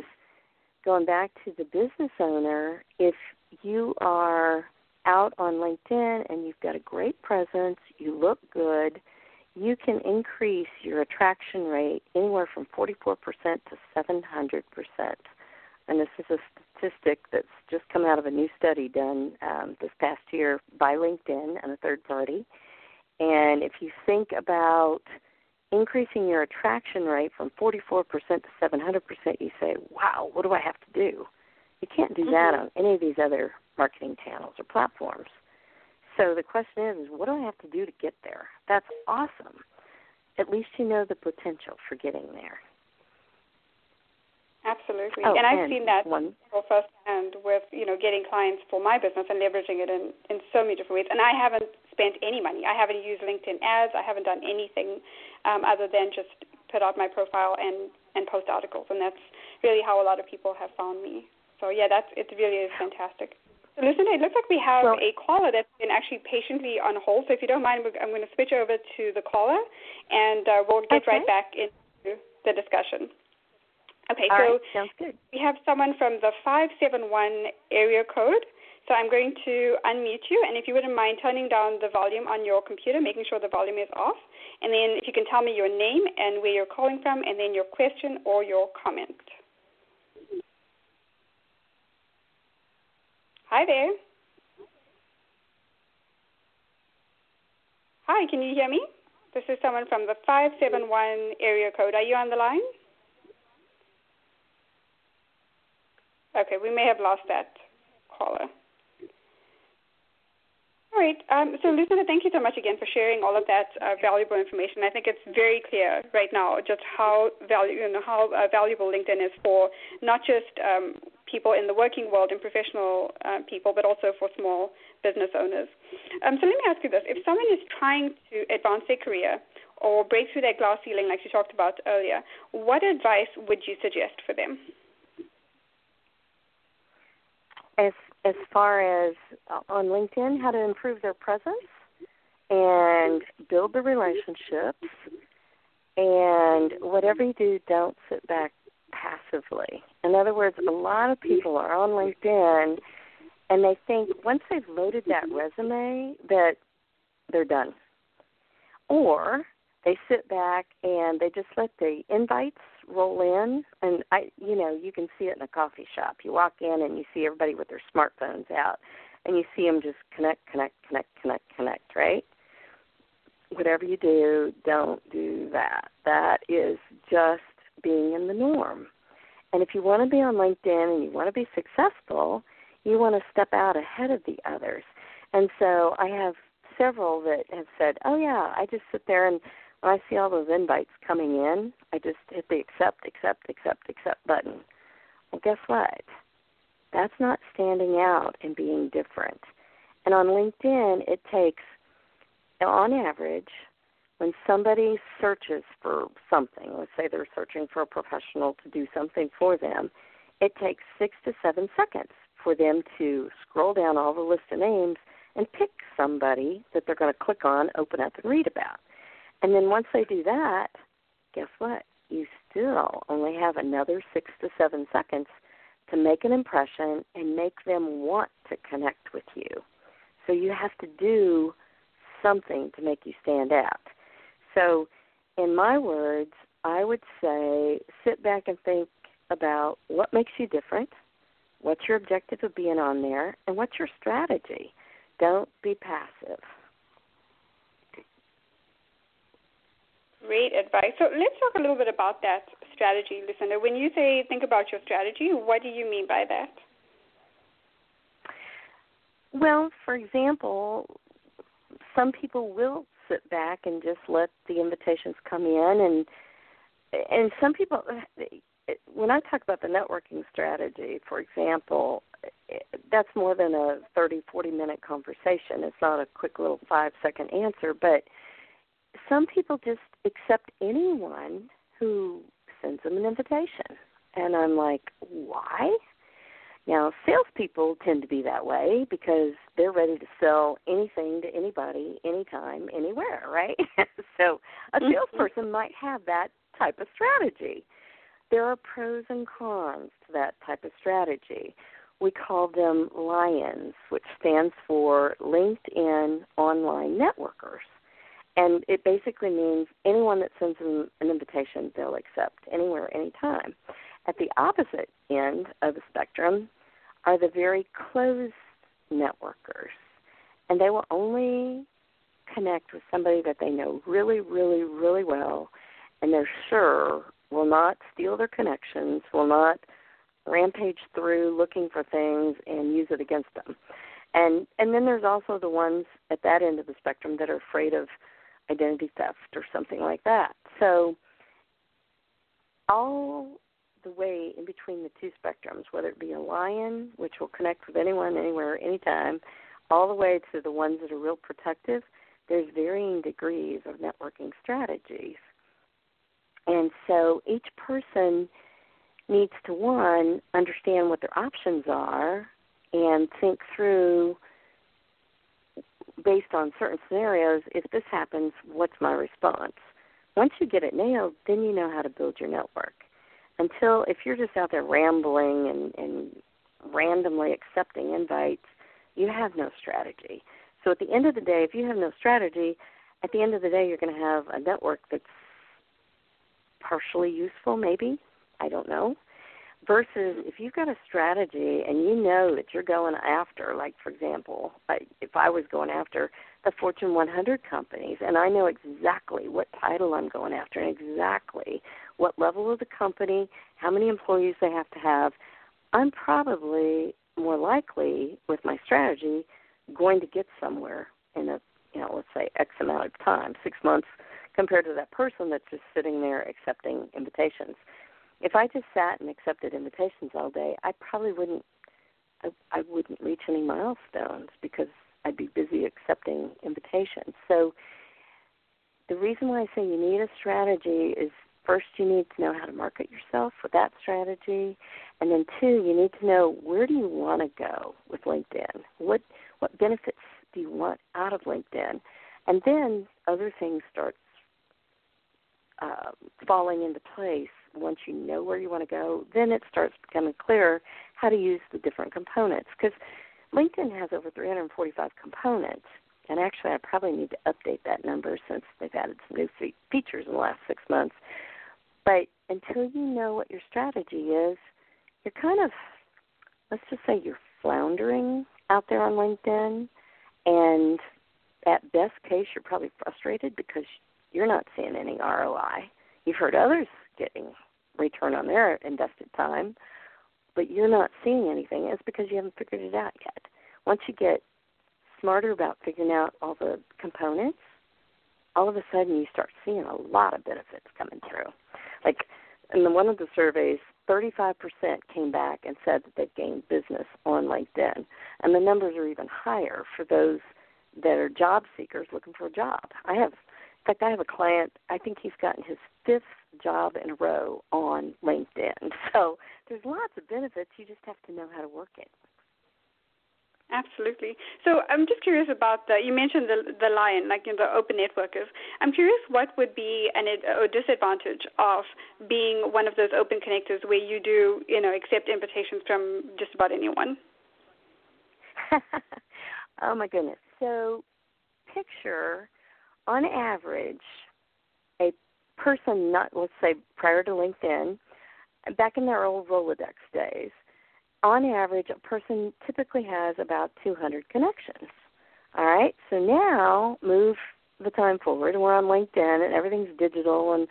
Speaker 3: going back to the business owner, if you are out on LinkedIn and you've got a great presence, you look good, you can increase your attraction rate anywhere from 44% to 700%. And this is a statistic that's just come out of a new study done um, this past year by LinkedIn and a third party. And if you think about increasing your attraction rate from 44% to 700%, you say, wow, what do I have to do? You can't do mm-hmm. that on any of these other marketing channels or platforms. So the question is, what do I have to do to get there? That's awesome. At least you know the potential for getting there.
Speaker 2: Absolutely, oh, and I've and seen that one. firsthand with you know getting clients for my business and leveraging it in in so many different ways. And I haven't spent any money. I haven't used LinkedIn ads. I haven't done anything um, other than just put out my profile and and post articles. And that's really how a lot of people have found me. So yeah, that's it. Really is fantastic. So listen, it looks like we have well, a caller that's been actually patiently on hold. So if you don't mind, I'm going to switch over to the caller, and uh, we'll get
Speaker 3: okay.
Speaker 2: right back into the discussion. Okay,
Speaker 3: All
Speaker 2: so
Speaker 3: right, sounds good.
Speaker 2: we have someone from the 571 area code. So I'm going to unmute you, and if you wouldn't mind turning down the volume on your computer, making sure the volume is off, and then if you can tell me your name and where you're calling from, and then your question or your comment. Hi there. Hi, can you hear me? This is someone from the 571 area code. Are you on the line? Okay, we may have lost that caller. All right. Um, so, Lucinda, thank you so much again for sharing all of that uh, valuable information. I think it's very clear right now just how, value, you know, how uh, valuable LinkedIn is for not just um, people in the working world and professional uh, people, but also for small business owners. Um, so, let me ask you this: If someone is trying to advance their career or break through that glass ceiling, like you talked about earlier, what advice would you suggest for them?
Speaker 3: as as far as uh, on LinkedIn how to improve their presence and build the relationships and whatever you do don't sit back passively. In other words, a lot of people are on LinkedIn and they think once they've loaded that resume that they're done. Or they sit back and they just let the invites roll in and i you know you can see it in a coffee shop you walk in and you see everybody with their smartphones out and you see them just connect connect connect connect connect right whatever you do don't do that that is just being in the norm and if you want to be on linkedin and you want to be successful you want to step out ahead of the others and so i have several that have said oh yeah i just sit there and when I see all those invites coming in, I just hit the accept, accept, accept, accept button. Well, guess what? That's not standing out and being different. And on LinkedIn, it takes, on average, when somebody searches for something, let's say they're searching for a professional to do something for them, it takes six to seven seconds for them to scroll down all the list of names and pick somebody that they're going to click on, open up, and read about. And then once they do that, guess what? You still only have another six to seven seconds to make an impression and make them want to connect with you. So you have to do something to make you stand out. So, in my words, I would say sit back and think about what makes you different, what's your objective of being on there, and what's your strategy. Don't be passive.
Speaker 2: Great advice. So let's talk a little bit about that strategy, Lucinda. When you say think about your strategy, what do you mean by that?
Speaker 3: Well, for example, some people will sit back and just let the invitations come in and and some people when I talk about the networking strategy, for example, that's more than a 30, 40 minute conversation. It's not a quick little 5 second answer, but some people just accept anyone who sends them an invitation. And I'm like, why? Now, salespeople tend to be that way because they're ready to sell anything to anybody, anytime, anywhere, right? [LAUGHS] so a mm-hmm. salesperson might have that type of strategy. There are pros and cons to that type of strategy. We call them LIONS, which stands for LinkedIn Online Networkers and it basically means anyone that sends them an invitation they'll accept anywhere anytime at the opposite end of the spectrum are the very closed networkers and they will only connect with somebody that they know really really really well and they're sure will not steal their connections will not rampage through looking for things and use it against them and and then there's also the ones at that end of the spectrum that are afraid of identity theft or something like that. So, all the way in between the two spectrums, whether it be a lion, which will connect with anyone, anywhere, anytime, all the way to the ones that are real protective, there's varying degrees of networking strategies. And so each person needs to, one, understand what their options are and think through based on certain scenarios, if this happens, what's my response? Once you get it nailed, then you know how to build your network. Until if you're just out there rambling and, and randomly accepting invites, you have no strategy. So at the end of the day, if you have no strategy, at the end of the day, you're going to have a network that's partially useful, maybe. I don't know versus if you've got a strategy and you know that you're going after like for example if i was going after the Fortune 100 companies, and I know exactly what title I'm going after and exactly what level of the company, how many employees they have to have, I'm probably more likely with my strategy going to get somewhere in a you know let's say X amount of time, six months, compared to that person that's just sitting there accepting invitations. If I just sat and accepted invitations all day, I probably wouldn't I, I wouldn't reach any milestones because I'd be busy accepting invitations. So the reason why I say you need a strategy is first you need to know how to market yourself with that strategy and then two you need to know where do you want to go with linkedin? What what benefits do you want out of linkedin? And then other things start uh, falling into place once you know where you want to go then it starts becoming clear how to use the different components because linkedin has over 345 components and actually I probably need to update that number since they've added some new fe- features in the last six months. But until you know what your strategy is, you're kind of, let's just say you're floundering out there on LinkedIn. And at best case, you're probably frustrated because you're not seeing any ROI. You've heard others getting return on their invested time, but you're not seeing anything. It's because you haven't figured it out yet. Once you get smarter about figuring out all the components, all of a sudden you start seeing a lot of benefits coming through. Like in the, one of the surveys, 35% came back and said that they've gained business on LinkedIn, and the numbers are even higher for those that are job seekers looking for a job. I have, in fact, I have a client. I think he's gotten his fifth job in a row on LinkedIn. [LAUGHS] So there's lots of benefits. You just have to know how to work it.
Speaker 2: Absolutely. So I'm just curious about the. You mentioned the the lion, like in the open networkers. I'm curious what would be an a disadvantage of being one of those open connectors where you do, you know, accept invitations from just about anyone. [LAUGHS]
Speaker 3: oh my goodness. So picture, on average, a person not let's say prior to LinkedIn, back in their old Rolodex days on average, a person typically has about 200 connections. All right, so now move the time forward, we're on LinkedIn, and everything's digital, and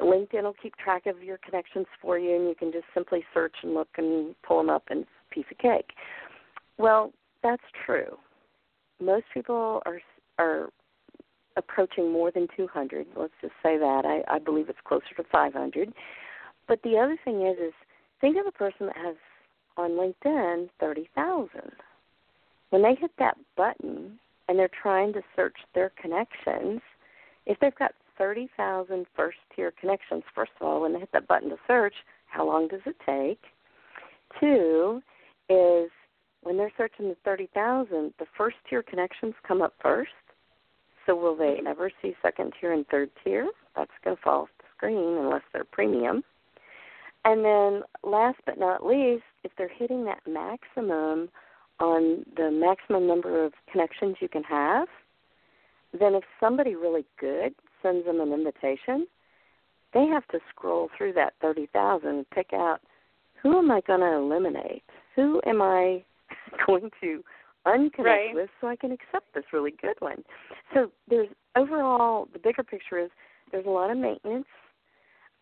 Speaker 3: LinkedIn will keep track of your connections for you, and you can just simply search and look and pull them up, and piece of cake. Well, that's true. Most people are are approaching more than 200. Let's just say that. I, I believe it's closer to 500. But the other thing is, is think of a person that has on LinkedIn 30,000. When they hit that button and they're trying to search their connections, if they've got 30,000 first tier connections, first of all, when they hit that button to search, how long does it take? Two is when they're searching the 30,000, the first tier connections come up first. So will they ever see second tier and third tier? That's going to fall off the screen unless they're premium. And then last but not least, if they're hitting that maximum on the maximum number of connections you can have, then if somebody really good sends them an invitation, they have to scroll through that 30,000 and pick out who am I going to eliminate? Who am I [LAUGHS] going to unconnect
Speaker 2: right.
Speaker 3: with so I can accept this really good one? So there's overall, the bigger picture is there's a lot of maintenance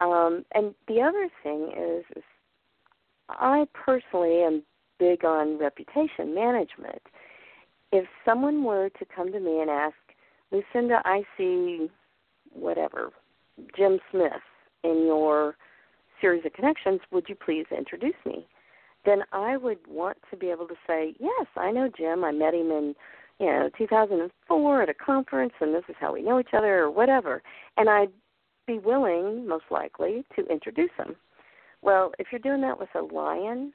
Speaker 3: um, and the other thing is, is I personally am big on reputation management. If someone were to come to me and ask, Lucinda, I see whatever, Jim Smith in your series of connections, would you please introduce me? Then I would want to be able to say, yes, I know Jim. I met him in, you know, 2004 at a conference, and this is how we know each other, or whatever. And I'd be willing, most likely, to introduce them. Well, if you're doing that with a lion,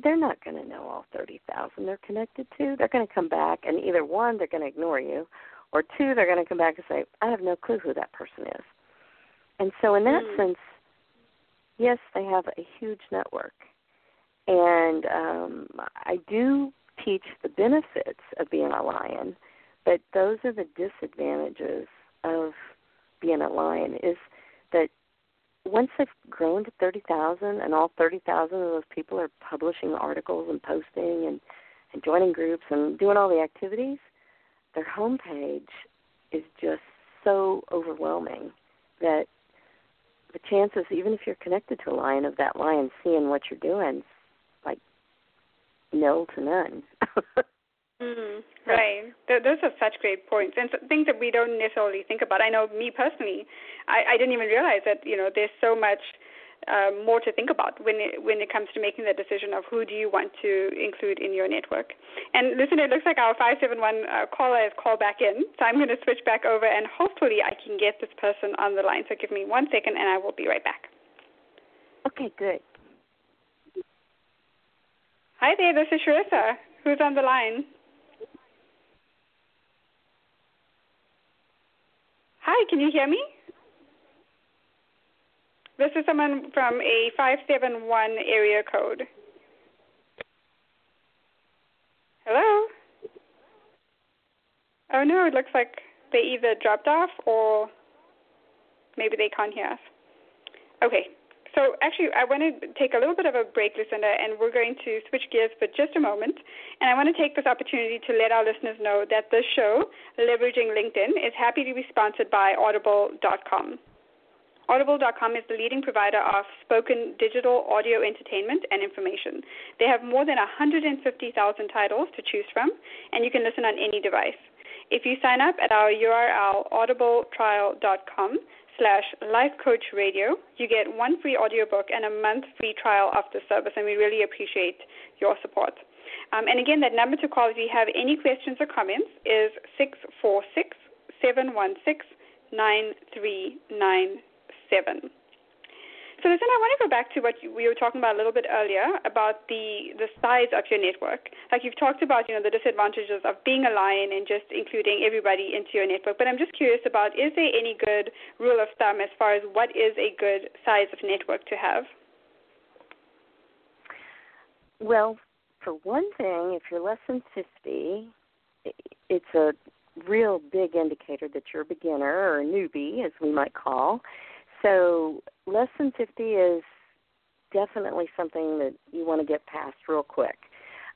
Speaker 3: they're not going to know all 30,000 they're connected to. They're going to come back, and either one, they're going to ignore you, or two, they're going to come back and say, I have no clue who that person is. And so, in that mm. sense, yes, they have a huge network. And um, I do teach the benefits of being a lion, but those are the disadvantages of being a lion is that once they've grown to 30,000 and all 30,000 of those people are publishing articles and posting and, and joining groups and doing all the activities, their homepage is just so overwhelming that the chances, even if you're connected to a lion, of that lion seeing what you're doing, nil to none. [LAUGHS]
Speaker 2: mm, right. Those are such great points and things that we don't necessarily think about. I know me personally, I, I didn't even realize that you know there's so much um, more to think about when it, when it comes to making the decision of who do you want to include in your network. And listen, it looks like our 571 uh, caller has called back in, so I'm going to switch back over and hopefully I can get this person on the line. So give me one second and I will be right back.
Speaker 3: Okay, good.
Speaker 2: Hi there, this is Sharissa. Who's on the line? Hi, can you hear me? This is someone from a 571 area code. Hello? Oh no, it looks like they either dropped off or maybe they can't hear us. Okay, so actually, I want to take a little bit of a break, Lucinda, and we're going to switch gears for just a moment. And I want to take this opportunity to let our listeners know that this show, Leveraging LinkedIn, is happy to be sponsored by Audible.com. Audible.com is the leading provider of spoken digital audio entertainment and information. They have more than 150,000 titles to choose from, and you can listen on any device. If you sign up at our URL audibletrial.com slash lifecoachradio, you get one free audiobook and a month free trial of the service, and we really appreciate your support. Um, and again, that number to call if you have any questions or comments is 646 716 9396 seven. So listen, I want to go back to what you, we were talking about a little bit earlier about the the size of your network. Like you've talked about, you know, the disadvantages of being a lion and just including everybody into your network. But I'm just curious about is there any good rule of thumb as far as what is a good size of network to have?
Speaker 3: Well, for one thing, if you're less than 50, it's a real big indicator that you're a beginner or a newbie, as we might call so less than 50 is definitely something that you want to get past real quick.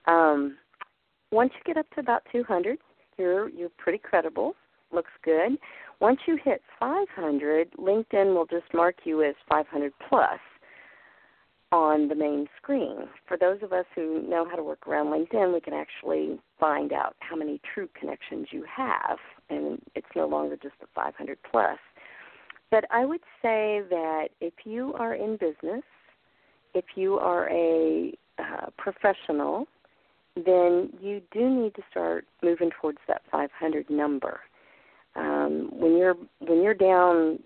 Speaker 3: Um, once you get up to about 200, you're you're pretty credible. Looks good. Once you hit 500, LinkedIn will just mark you as 500 plus on the main screen. For those of us who know how to work around LinkedIn, we can actually find out how many true connections you have, and it's no longer just the 500 plus. But I would say that if you are in business, if you are a uh, professional, then you do need to start moving towards that 500 number. Um, when you're when you're down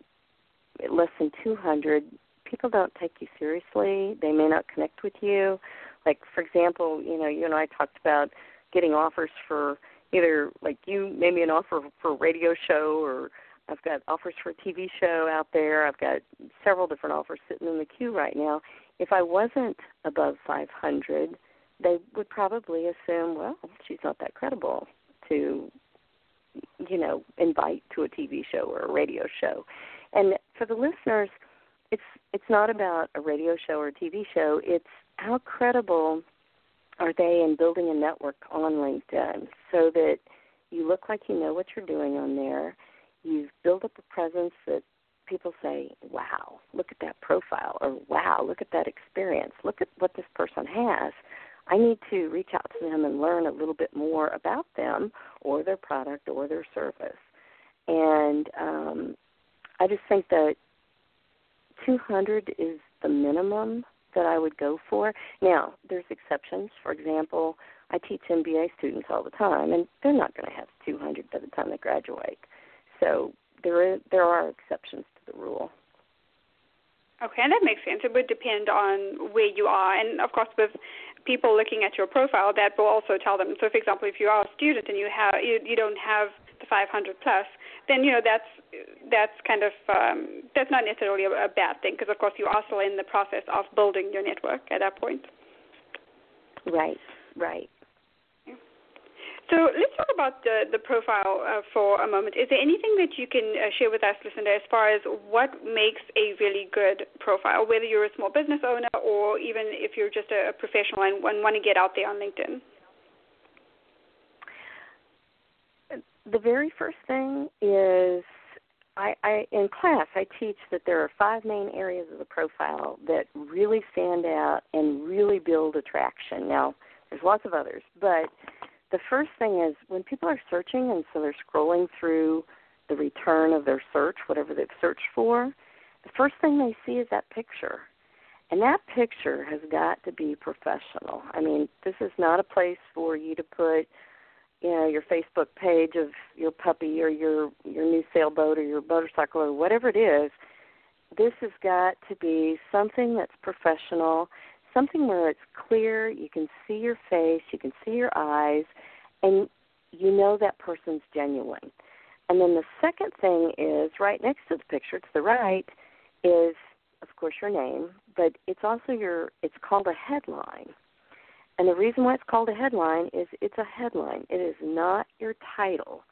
Speaker 3: less than 200, people don't take you seriously. They may not connect with you. Like for example, you know, you and I talked about getting offers for either like you made me an offer for a radio show or I've got offers for a TV show out there. I've got several different offers sitting in the queue right now. If I wasn't above 500, they would probably assume, well, she's not that credible to, you know, invite to a TV show or a radio show. And for the listeners, it's it's not about a radio show or a TV show. It's how credible are they in building a network on LinkedIn so that you look like you know what you're doing on there you've built up a presence that people say, wow, look at that profile, or wow, look at that experience, look at what this person has. I need to reach out to them and learn a little bit more about them or their product or their service. And um, I just think that 200 is the minimum that I would go for. Now, there's exceptions. For example, I teach MBA students all the time, and they're not going to have 200 by the time they graduate. So there is, there are exceptions to the rule.
Speaker 2: Okay, and that makes sense. It would depend on where you are, and of course, with people looking at your profile, that will also tell them. So, for example, if you are a student and you have you, you don't have the 500 plus, then you know that's that's kind of um, that's not necessarily a, a bad thing because of course you are still in the process of building your network at that point.
Speaker 3: Right, right.
Speaker 2: So let's talk about the, the profile uh, for a moment. Is there anything that you can uh, share with us, Lucinda, as far as what makes a really good profile, whether you're a small business owner or even if you're just a, a professional and, and want to get out there on LinkedIn?
Speaker 3: the very first thing is I, I in class I teach that there are five main areas of the profile that really stand out and really build attraction. Now, there's lots of others, but the first thing is when people are searching and so they're scrolling through the return of their search, whatever they've searched for, the first thing they see is that picture. And that picture has got to be professional. I mean, this is not a place for you to put, you know, your Facebook page of your puppy or your your new sailboat or your motorcycle or whatever it is. This has got to be something that's professional, something where it's clear, you can see your face, you can see your eyes, and you know that person's genuine. And then the second thing is right next to the picture, to the right, is of course your name, but it's also your it's called a headline. And the reason why it's called a headline is it's a headline. It is not your title.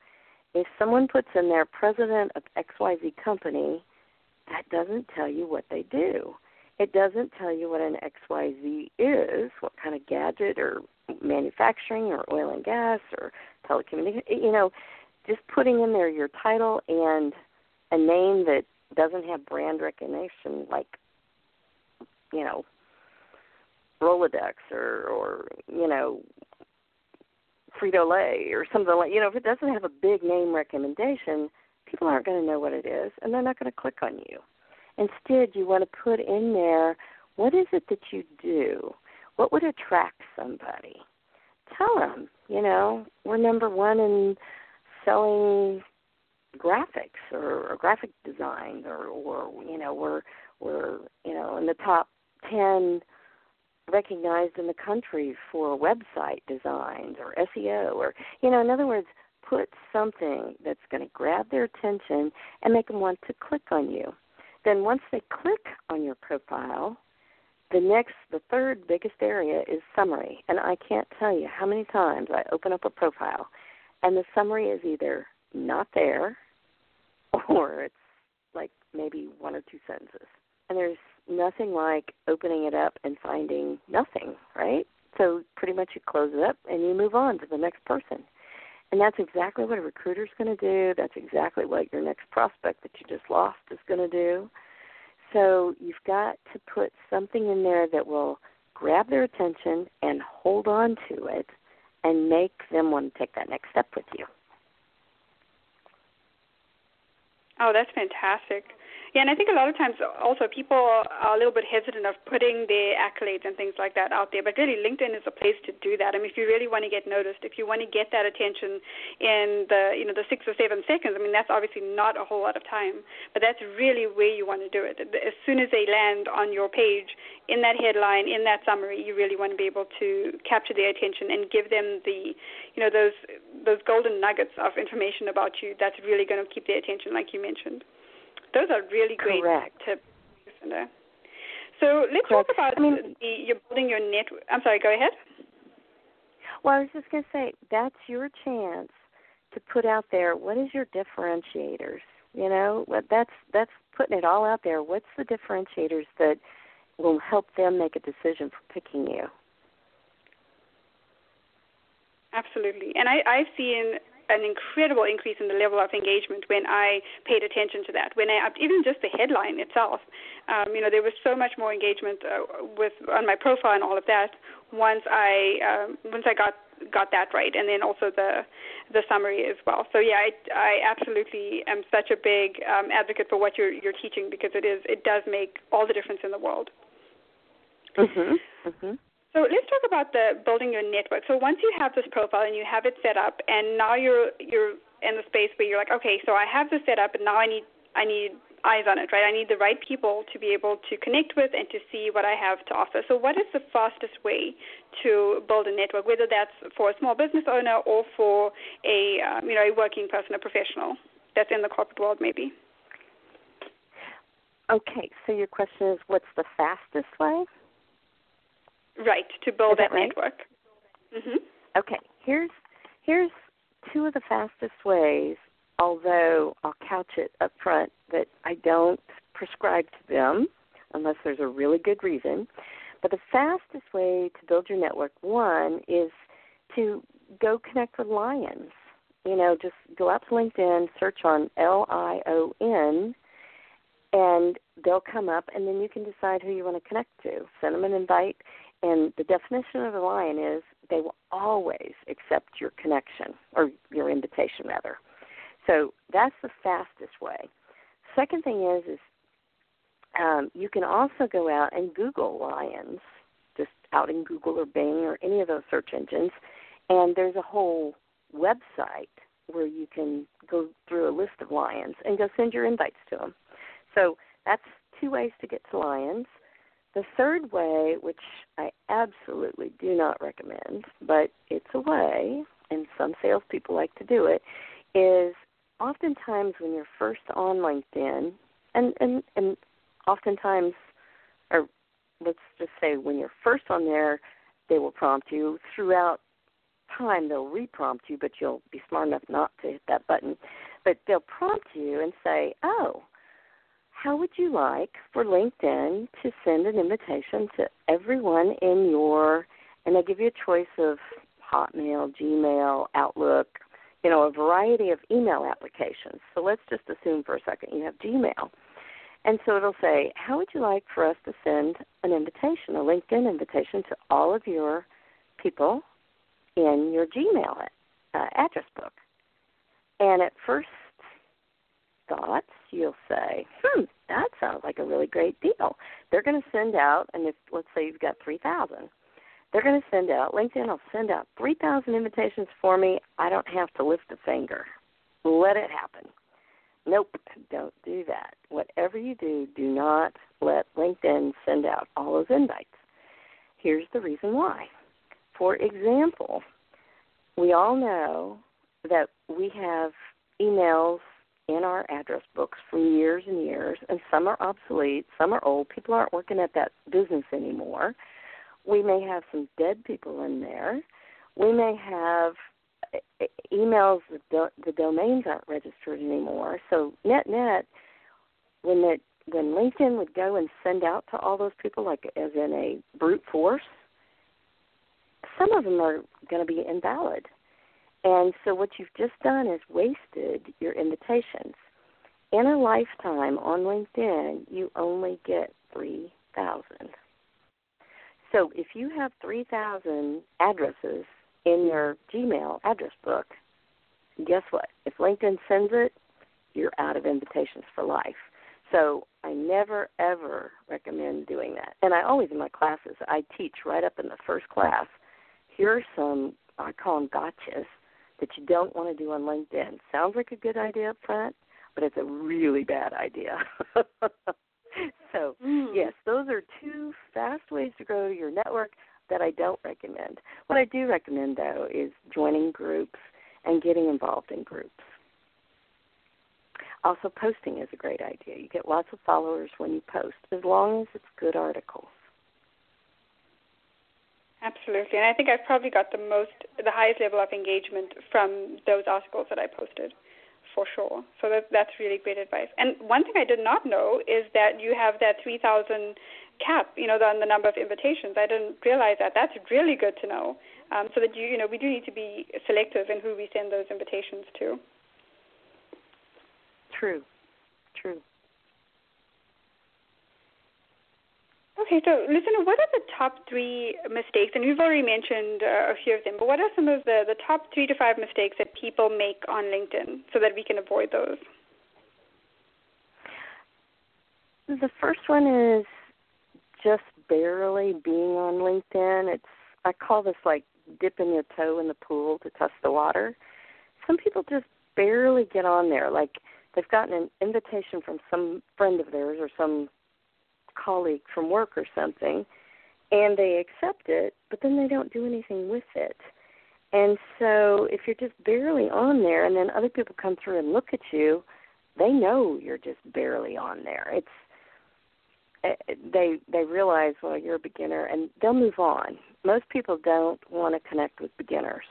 Speaker 3: If someone puts in there president of XYZ company, that doesn't tell you what they do. It doesn't tell you what an XYZ is, what kind of gadget or manufacturing or oil and gas or telecommunications. You know, just putting in there your title and a name that doesn't have brand recognition like you know Rolodex or or you know Frito Lay or something like you know if it doesn't have a big name recommendation, people aren't going to know what it is and they're not going to click on you. Instead, you want to put in there what is it that you do? What would attract somebody? Tell them, you know, we're number one in selling graphics or, or graphic design or or you know we're we're you know in the top 10 recognized in the country for website designs or SEO or you know in other words put something that's going to grab their attention and make them want to click on you then once they click on your profile the next the third biggest area is summary and i can't tell you how many times i open up a profile and the summary is either not there [LAUGHS] or it's like maybe one or two sentences. And there's nothing like opening it up and finding nothing, right? So pretty much you close it up and you move on to the next person. And that's exactly what a recruiter's going to do. That's exactly what your next prospect that you just lost is going to do. So you've got to put something in there that will grab their attention and hold on to it and make them want to take that next step with you.
Speaker 2: Oh, that's fantastic. Yeah, and I think a lot of times also people are a little bit hesitant of putting their accolades and things like that out there. But really, LinkedIn is a place to do that. I mean, if you really want to get noticed, if you want to get that attention in the you know the six or seven seconds, I mean, that's obviously not a whole lot of time, but that's really where you want to do it. As soon as they land on your page, in that headline, in that summary, you really want to be able to capture their attention and give them the you know those those golden nuggets of information about you that's really going to keep their attention, like you mentioned. Those are really great
Speaker 3: Correct.
Speaker 2: tips. So let's
Speaker 3: Correct.
Speaker 2: talk about
Speaker 3: I mean,
Speaker 2: the, you're building your network. I'm sorry. Go ahead.
Speaker 3: Well, I was just going to say that's your chance to put out there what is your differentiators. You know, that's that's putting it all out there. What's the differentiators that will help them make a decision for picking you?
Speaker 2: Absolutely. And I, I've seen an incredible increase in the level of engagement when I paid attention to that. When I even just the headline itself, um, you know, there was so much more engagement uh, with on my profile and all of that once I um, once I got got that right, and then also the the summary as well. So yeah, I, I absolutely am such a big um, advocate for what you're you're teaching because it is it does make all the difference in the world.
Speaker 3: Mhm. Mhm.
Speaker 2: So let's talk about the building your network. So once you have this profile and you have it set up, and now you're you're in the space where you're like, okay, so I have this set up, and now I need I need eyes on it, right? I need the right people to be able to connect with and to see what I have to offer. So what is the fastest way to build a network, whether that's for a small business owner or for a um, you know a working person, a professional that's in the corporate world, maybe?
Speaker 3: Okay, so your question is what's the fastest way?
Speaker 2: Right, to build
Speaker 3: Is that right?
Speaker 2: network. Mhm.
Speaker 3: Okay, here's here's two of the fastest ways, although I'll couch it up front that I don't prescribe to them unless there's a really good reason. But the fastest way to build your network, one, is to go connect with lions. you know, just go out to LinkedIn, search on L I O N, and they'll come up, and then you can decide who you want to connect to. Send them an invite, and the definition of a lion is they will always accept your connection or your invitation, rather. So that's the fastest way. Second thing is is um, you can also go out and Google lions, just out in Google or Bing or any of those search engines, and there's a whole website where you can go through a list of lions and go send your invites to them. So that's two ways to get to lions. The third way, which I absolutely do not recommend, but it's a way, and some salespeople like to do it, is oftentimes when you're first on LinkedIn, and and and oftentimes, or let's just say when you're first on there, they will prompt you. Throughout time, they'll reprompt you, but you'll be smart enough not to hit that button. But they'll prompt you and say, "Oh, how would you like for LinkedIn to send an invitation to everyone in your?" And they give you a choice of Hotmail, Gmail, Outlook, you know, a variety of email applications. So let's just assume for a second you have Gmail. And so it'll say, How would you like for us to send an invitation, a LinkedIn invitation to all of your people in your Gmail uh, address book? And at first thoughts, you'll say, Hmm, that sounds like a really great deal. They're going to send out, and if let's say you've got 3,000, they're going to send out, LinkedIn will send out 3,000 invitations for me. I don't have to lift a finger. Let it happen. Nope, don't do that. Whatever you do, do not let LinkedIn send out all those invites. Here's the reason why. For example, we all know that we have emails in our address books for years and years, and some are obsolete, some are old. People aren't working at that business anymore. We may have some dead people in there. We may have emails the, do- the domains aren't registered anymore. So net net, when when LinkedIn would go and send out to all those people, like as in a brute force, some of them are going to be invalid. And so what you've just done is wasted your invitations. In a lifetime on LinkedIn, you only get 3,000. So if you have 3,000 addresses in your Gmail address book, guess what? If LinkedIn sends it, you're out of invitations for life. So I never ever recommend doing that. And I always in my classes I teach right up in the first class. Here are some I call them gotchas that you don't want to do on LinkedIn. Sounds like a good idea up front, but it's a really bad idea. [LAUGHS] so mm. yes, those are two fast ways to grow your network that I don't recommend. What I do recommend, though, is joining groups and getting involved in groups. Also, posting is a great idea. You get lots of followers when you post, as long as it's good articles.
Speaker 2: Absolutely, and I think I've probably got the most, the highest level of engagement from those articles that I posted, for sure. So that that's really great advice. And one thing I did not know is that you have that 3,000 cap, you know, on the number of invitations. I didn't realize that. That's really good to know. Um, so that you, you know, we do need to be selective in who we send those invitations to.
Speaker 3: True. True.
Speaker 2: Okay, so Lucinda, what are the top three mistakes? And you've already mentioned uh, a few of them, but what are some of the, the top three to five mistakes that people make on LinkedIn so that we can avoid those?
Speaker 3: The first one is just barely being on LinkedIn. It's I call this like dipping your toe in the pool to test the water. Some people just barely get on there. Like they've gotten an invitation from some friend of theirs or some colleague from work or something, and they accept it, but then they don't do anything with it. And so if you're just barely on there and then other people come through and look at you, they know you're just barely on there. It's Eh, they they realize well you're a beginner and they'll move on most people don't want to connect with beginners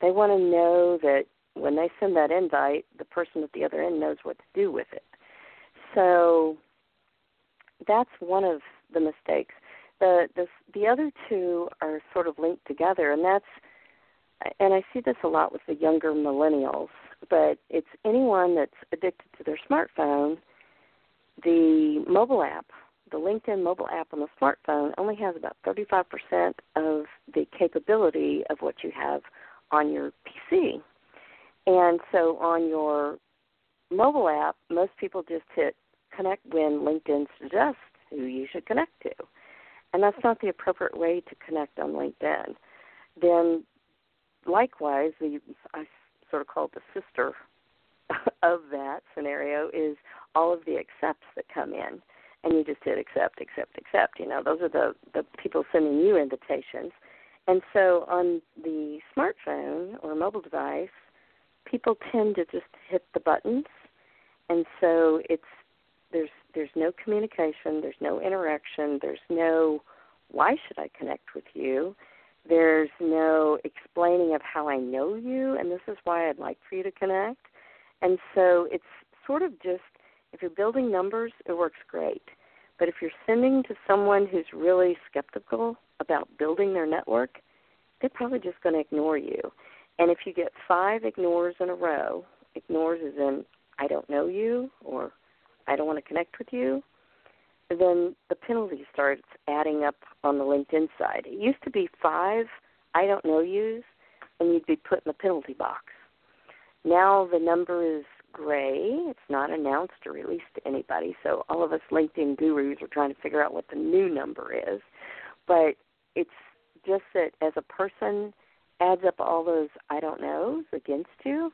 Speaker 3: they want to know that when they send that invite the person at the other end knows what to do with it so that's one of the mistakes the the the other two are sort of linked together and that's and I see this a lot with the younger millennials, but it's anyone that's addicted to their smartphone. The mobile app, the LinkedIn mobile app on the smartphone, only has about 35% of the capability of what you have on your PC. And so on your mobile app, most people just hit connect when LinkedIn suggests who you should connect to. And that's not the appropriate way to connect on LinkedIn. Then, likewise, the I sort of call it the sister [LAUGHS] of that scenario is all of the accepts that come in, and you just hit accept, accept, accept. You know, those are the the people sending you invitations. And so on the smartphone or mobile device, people tend to just hit the buttons, and so it's there's there's no communication, there's no interaction, there's no why should I connect with you? There's no explaining of how I know you and this is why I'd like for you to connect. And so it's sort of just if you're building numbers, it works great. But if you're sending to someone who's really skeptical about building their network, they're probably just going to ignore you. And if you get five ignores in a row, ignores is in I don't know you or I don't want to connect with you, then the penalty starts adding up on the LinkedIn side. It used to be five I don't know yous, and you'd be put in the penalty box. Now the number is gray. It's not announced or released to anybody, so all of us LinkedIn gurus are trying to figure out what the new number is. But it's just that as a person adds up all those I don't knows against you,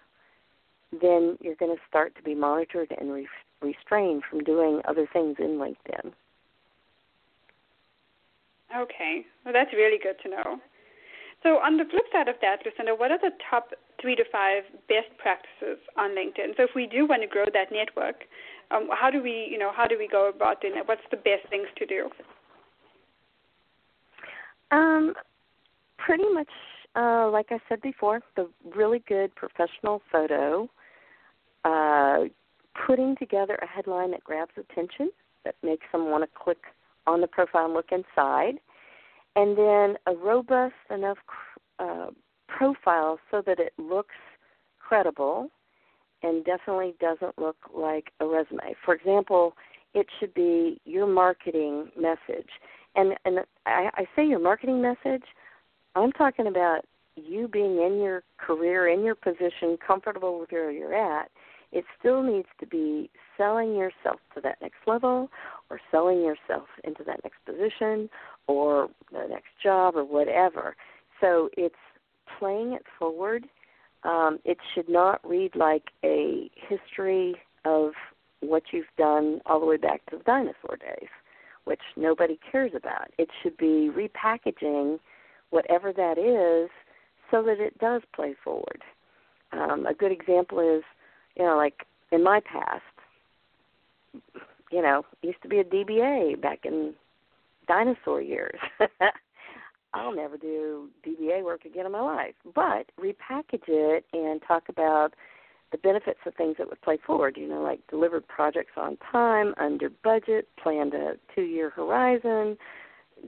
Speaker 3: then you're going to start to be monitored and re- restrained from doing other things in LinkedIn.
Speaker 2: Okay, well, that's really good to know. So, on the flip side of that, Lucinda, what are the top three to five best practices on LinkedIn? So, if we do want to grow that network, um, how do we, you know, how do we go about doing that? What's the best things to do?
Speaker 3: Um, pretty much, uh, like I said before, the really good professional photo, uh, putting together a headline that grabs attention, that makes them want to click on the profile and look inside, and then a robust enough uh, profile so that it looks credible and definitely doesn't look like a resume. For example, it should be your marketing message. And and I, I say your marketing message, I'm talking about you being in your career, in your position, comfortable with where you're at, it still needs to be selling yourself to that next level or selling yourself into that next position or the next job or whatever. So it's playing it forward. Um, it should not read like a history of what you've done all the way back to the dinosaur days, which nobody cares about. It should be repackaging whatever that is so that it does play forward. Um, a good example is you know, like in my past, you know, used to be a DBA back in dinosaur years. [LAUGHS] I'll never do DBA work again in my life. But repackage it and talk about the benefits of things that would play forward, you know, like delivered projects on time, under budget, planned a two year horizon,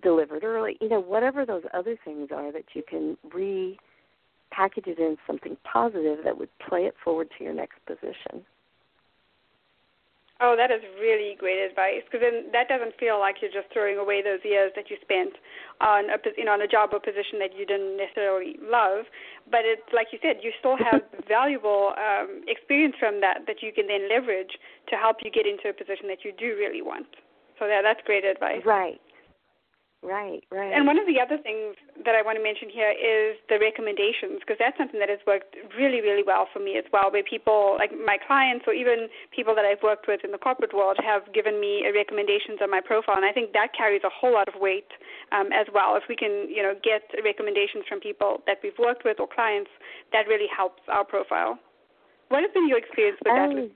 Speaker 3: delivered early, you know, whatever those other things are that you can re package it in something positive that would play it forward to your next position.
Speaker 2: Oh, that is really great advice because then that doesn't feel like you're just throwing away those years that you spent on a you know on a job or position that you didn't necessarily love, but it's like you said, you still have [LAUGHS] valuable um, experience from that that you can then leverage to help you get into a position that you do really want. So that that's great advice.
Speaker 3: Right. Right, right.
Speaker 2: And one of the other things that I want to mention here is the recommendations, because that's something that has worked really, really well for me as well, where people, like my clients or even people that I've worked with in the corporate world, have given me recommendations on my profile, and I think that carries a whole lot of weight um, as well. If we can, you know, get recommendations from people that we've worked with or clients, that really helps our profile. What has been your experience with that?
Speaker 3: Um,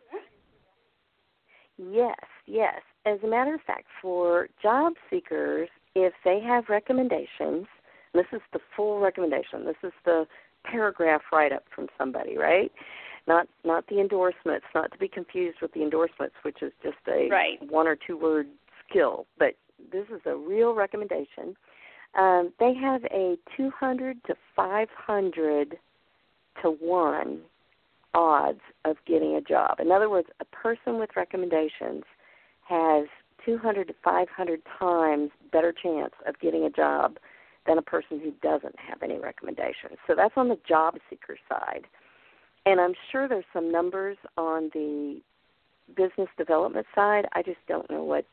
Speaker 3: yes, yes. As a matter of fact, for job seekers, if they have recommendations, this is the full recommendation. This is the paragraph write up from somebody, right? Not not the endorsements, not to be confused with the endorsements, which is just a
Speaker 2: right.
Speaker 3: one or two word skill, but this is a real recommendation. Um, they have a 200 to 500 to 1 odds of getting a job. In other words, a person with recommendations has 200 to 500 times better chance of getting a job than a person who doesn't have any recommendations. So that's on the job seeker side. And I'm sure there's some numbers on the business development side. I just don't know what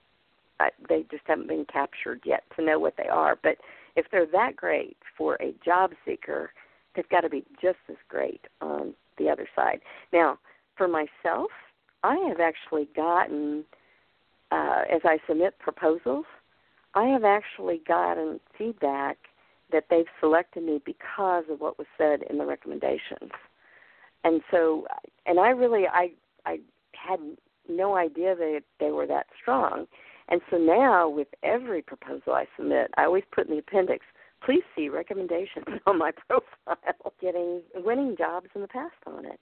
Speaker 3: I, they just haven't been captured yet to know what they are. But if they're that great for a job seeker, they've got to be just as great on the other side. Now, for myself, I have actually gotten, uh, as I submit proposals, I have actually gotten feedback that they've selected me because of what was said in the recommendations. And so, and I really, I, I had no idea that they were that strong. And so now, with every proposal I submit, I always put in the appendix, please see recommendations [LAUGHS] on my profile, getting winning jobs in the past on it.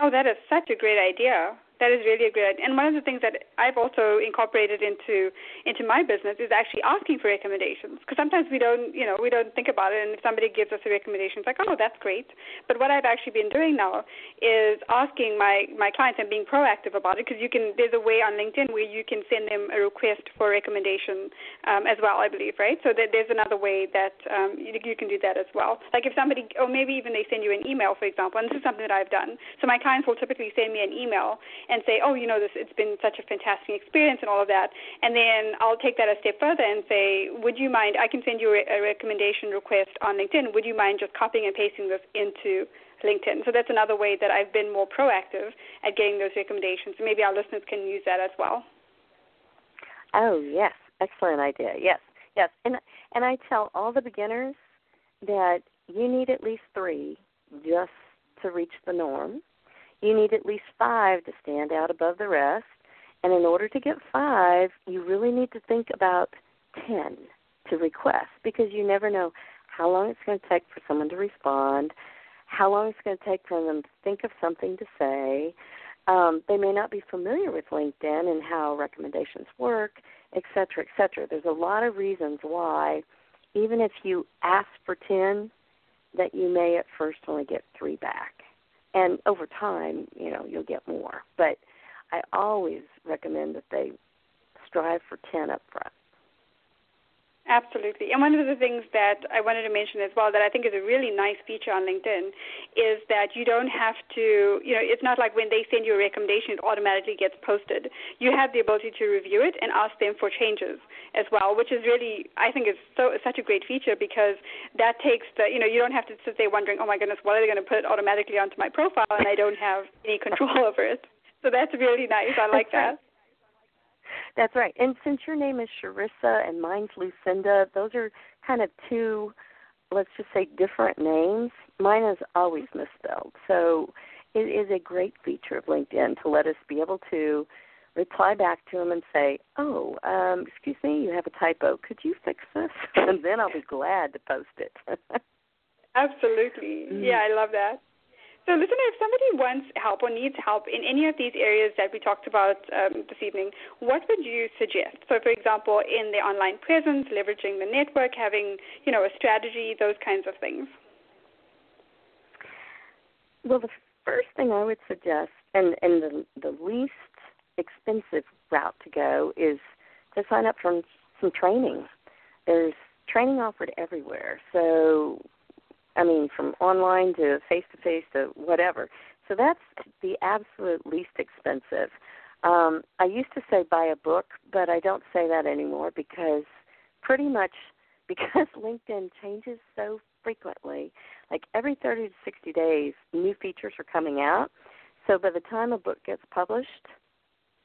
Speaker 2: Oh, that is such a great idea. That is really a great idea. And one of the things that I've also incorporated into into my business is actually asking for recommendations because sometimes we don't, you know, we don't think about it. And if somebody gives us a recommendation, it's like, oh, that's great. But what I've actually been doing now is asking my my clients and being proactive about it because you can. There's a way on LinkedIn where you can send them a request for a recommendation um, as well, I believe, right? So that there's another way that um, you, you can do that as well. Like if somebody, or maybe even they send you an email, for example. And this is something that I've done. So my clients will typically send me an email and say, oh, you know, this it's been such a fantastic experience and all of that. And then I'll take that a step further and say, would you mind? I can send you a, recommendation request on LinkedIn. Would you mind just copying and pasting this into LinkedIn? So that's another way that I've been more proactive at getting those recommendations. Maybe our listeners can use that as well.
Speaker 3: Oh yes, excellent idea. Yes, yes, and and I tell all the beginners that you need at least three just to reach the norm you need at least five to stand out above the rest. And in order to get five, you really need to think about 10 to request because you never know how long it's going to take for someone to respond, how long it's going to take for them to think of something to say. Um, they may not be familiar with LinkedIn and how recommendations work, et cetera, et cetera. There's a lot of reasons why, even if you ask for 10, that you may at first only get three back and over time, you know, you'll get more. But I always recommend that they strive for 10 up front.
Speaker 2: Absolutely. And one of the things that I wanted to mention as well that I think is a really nice feature on LinkedIn is that you don't have to, you know, it's not like when they send you a recommendation, it automatically gets posted. You have the ability to review it and ask them for changes as well, which is really, I think, is so such a great feature because that takes the, you know, you don't have to sit there wondering, oh my goodness, what are they going to put automatically onto my profile and I don't have any [LAUGHS] control over it. So that's really nice. I like that.
Speaker 3: That's right. And since your name is Sharissa and mine's Lucinda, those are kind of two, let's just say, different names. Mine is always misspelled. So it is a great feature of LinkedIn to let us be able to reply back to them and say, "Oh, um, excuse me, you have a typo. Could you fix this?" [LAUGHS] And then I'll be glad to post it. [LAUGHS]
Speaker 2: Absolutely. Yeah, I love that. So, listener, if somebody wants help or needs help in any of these areas that we talked about um, this evening, what would you suggest? So, for example, in the online presence, leveraging the network, having you know a strategy, those kinds of things.
Speaker 3: Well, the first thing I would suggest, and and the the least expensive route to go, is to sign up for some training. There's training offered everywhere. So I mean, from online to face to face to whatever. So that's the absolute least expensive. Um, I used to say buy a book, but I don't say that anymore because pretty much [LAUGHS] because LinkedIn changes so frequently, like every 30 to 60 days, new features are coming out. So by the time a book gets published,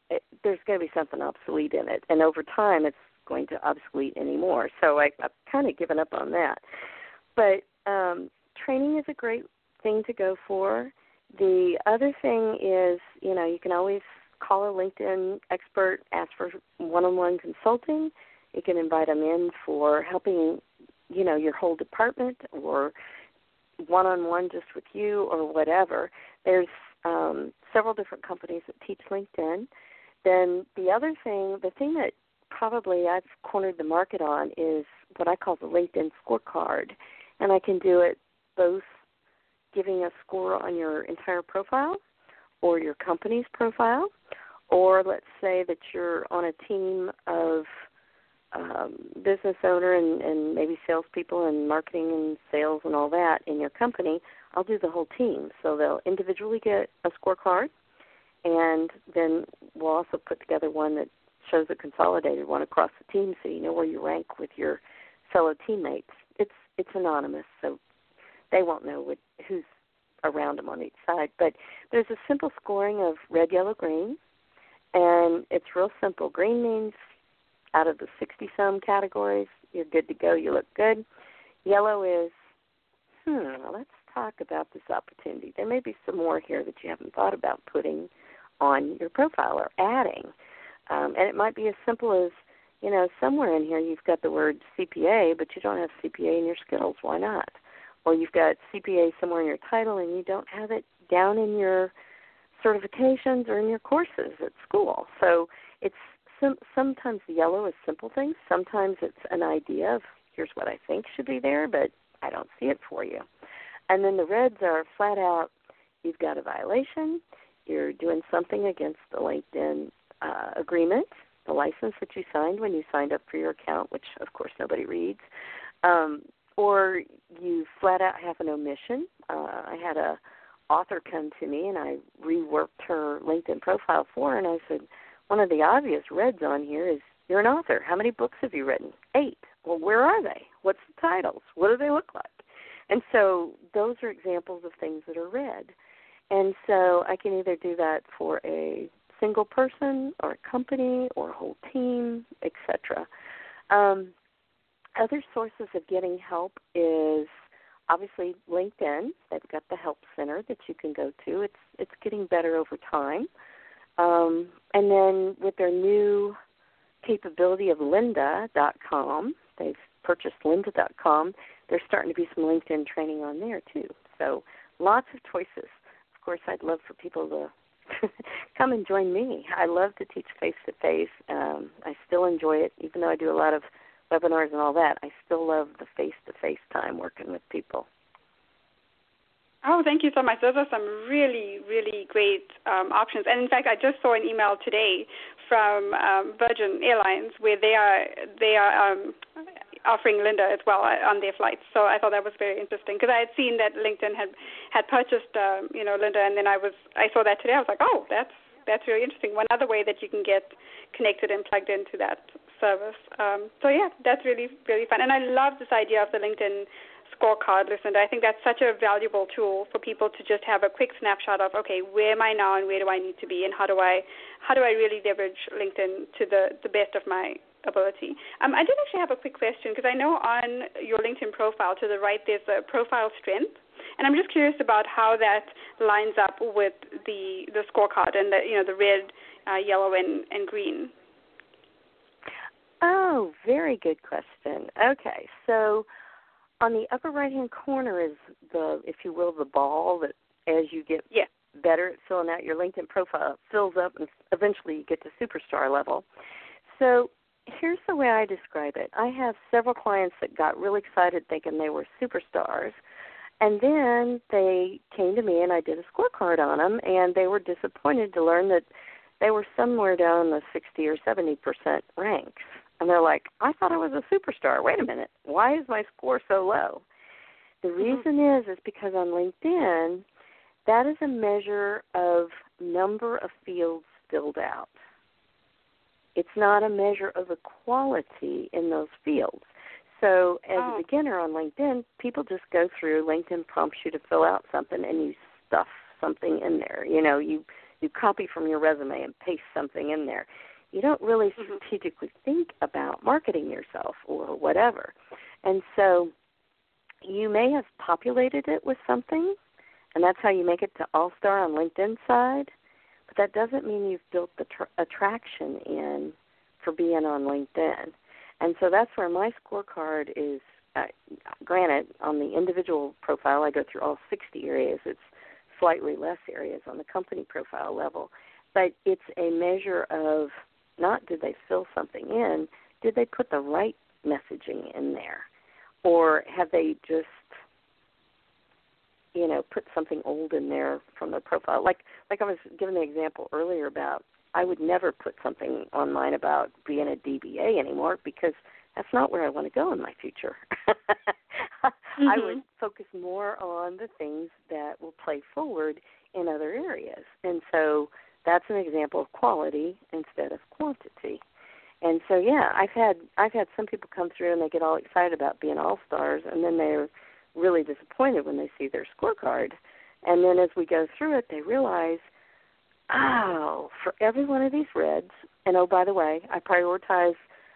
Speaker 3: it, there's going to be something obsolete in it, and over time, it's going to obsolete anymore. So I, I've kind of given up on that. But um, training is a great thing to go for. The other thing is, you know, you can always call a LinkedIn expert, ask for one-on-one consulting. You can invite them in for helping, you know, your whole department or one-on-one just with you or whatever. There's um, several different companies that teach LinkedIn. Then the other thing, the thing that probably I've cornered the market on is what I call the LinkedIn scorecard, and I can do it both giving a score on your entire profile or your company's profile, or let's say that you're on a team of um, business owner and, and maybe salespeople and marketing and sales and all that in your company, I'll do the whole team. So they'll individually get a scorecard, and then we'll also put together one that shows a consolidated one across the team, so you know where you rank with your fellow teammates. It's anonymous, so they won't know what, who's around them on each side. But there's a simple scoring of red, yellow, green, and it's real simple. Green means out of the 60 some categories, you're good to go, you look good. Yellow is, hmm, let's talk about this opportunity. There may be some more here that you haven't thought about putting on your profile or adding. Um, and it might be as simple as, you know, somewhere in here you've got the word CPA, but you don't have CPA in your skills. Why not? Or you've got CPA somewhere in your title and you don't have it down in your certifications or in your courses at school. So it's some, sometimes yellow is simple things. Sometimes it's an idea of here's what I think should be there, but I don't see it for you. And then the reds are flat out you've got a violation, you're doing something against the LinkedIn uh, agreement, the license that you signed when you signed up for your account, which of course nobody reads, um, or you flat out have an omission. Uh, I had a author come to me and I reworked her LinkedIn profile for her, and I said, one of the obvious reds on here is you're an author. How many books have you written? Eight. Well, where are they? What's the titles? What do they look like? And so those are examples of things that are red. And so I can either do that for a single person or a company or a whole team, etc. Um, other sources of getting help is obviously LinkedIn. They've got the help center that you can go to. It's it's getting better over time. Um, and then with their new capability of lynda.com, they've purchased lynda.com. There's starting to be some LinkedIn training on there too. So lots of choices. Of course, I'd love for people to [LAUGHS] come and join me. I love to teach face to face. I still enjoy it, even though I do a lot of webinars and all that. I still love the face to face time working with people.
Speaker 2: Oh, thank you so much. Those are some really, really great um, options. And in fact, I just saw an email today from um, Virgin Airlines where they are they are um, offering Lynda as well uh, on their flights. So I thought that was very interesting because I had seen that LinkedIn had had purchased um, you know Linda, and then I was I saw that today. I was like, oh, that's that's really interesting. One other way that you can get connected and plugged into that service. Um, so yeah, that's really really fun. And I love this idea of the LinkedIn scorecard listen i think that's such a valuable tool for people to just have a quick snapshot of okay where am i now and where do i need to be and how do i how do i really leverage linkedin to the the best of my ability um, i did actually have a quick question because i know on your linkedin profile to the right there's a profile strength and i'm just curious about how that lines up with the the scorecard and the you know the red uh, yellow and and green
Speaker 3: Oh, very good question. Okay, so on the upper right hand corner is the, if you will, the ball that as you get
Speaker 2: yeah.
Speaker 3: better at filling out your LinkedIn profile, it fills up and eventually you get to superstar level. So here's the way I describe it. I have several clients that got really excited thinking they were superstars. And then they came to me and I did a scorecard on them, and they were disappointed to learn that they were somewhere down the 60 or 70% ranks and they're like, I thought I was a superstar. Wait a minute, why is my score so low? The mm-hmm. reason mm-hmm. is is because on LinkedIn, that is a measure of number of fields filled out. It's not a measure of equality in those fields. So, as oh. a beginner on LinkedIn, people just go through. LinkedIn prompts you to fill out something, and you stuff something in there. You know, you you copy from your resume and paste something in there you don't really mm-hmm. strategically think about marketing yourself or whatever. And so you may have populated it with something, and that's how you make it to All Star on LinkedIn side, but that doesn't mean you've built the tr- attraction in for being on LinkedIn. And so that's where my scorecard is. Uh, granted, on the individual profile, I go through all 60 areas. It's slightly less areas on the company profile level, but it's a measure of Not did they fill something in, did they put the right messaging in there? Or have they just you know, put something old in there from their profile. Like like I was giving the example earlier about I would never put something online about being a DBA anymore because that's not where I want to go in my future. mm-hmm. [LAUGHS] I would focus more on the things that will play forward in other areas. And so that's an example of quality instead of quantity. And so yeah, I've had I've had some people come through and they get all excited about being all stars and then they're really disappointed when they see their scorecard. And then as we go through it, they realize, oh, for every one of these reds, and oh, by the way, I prioritize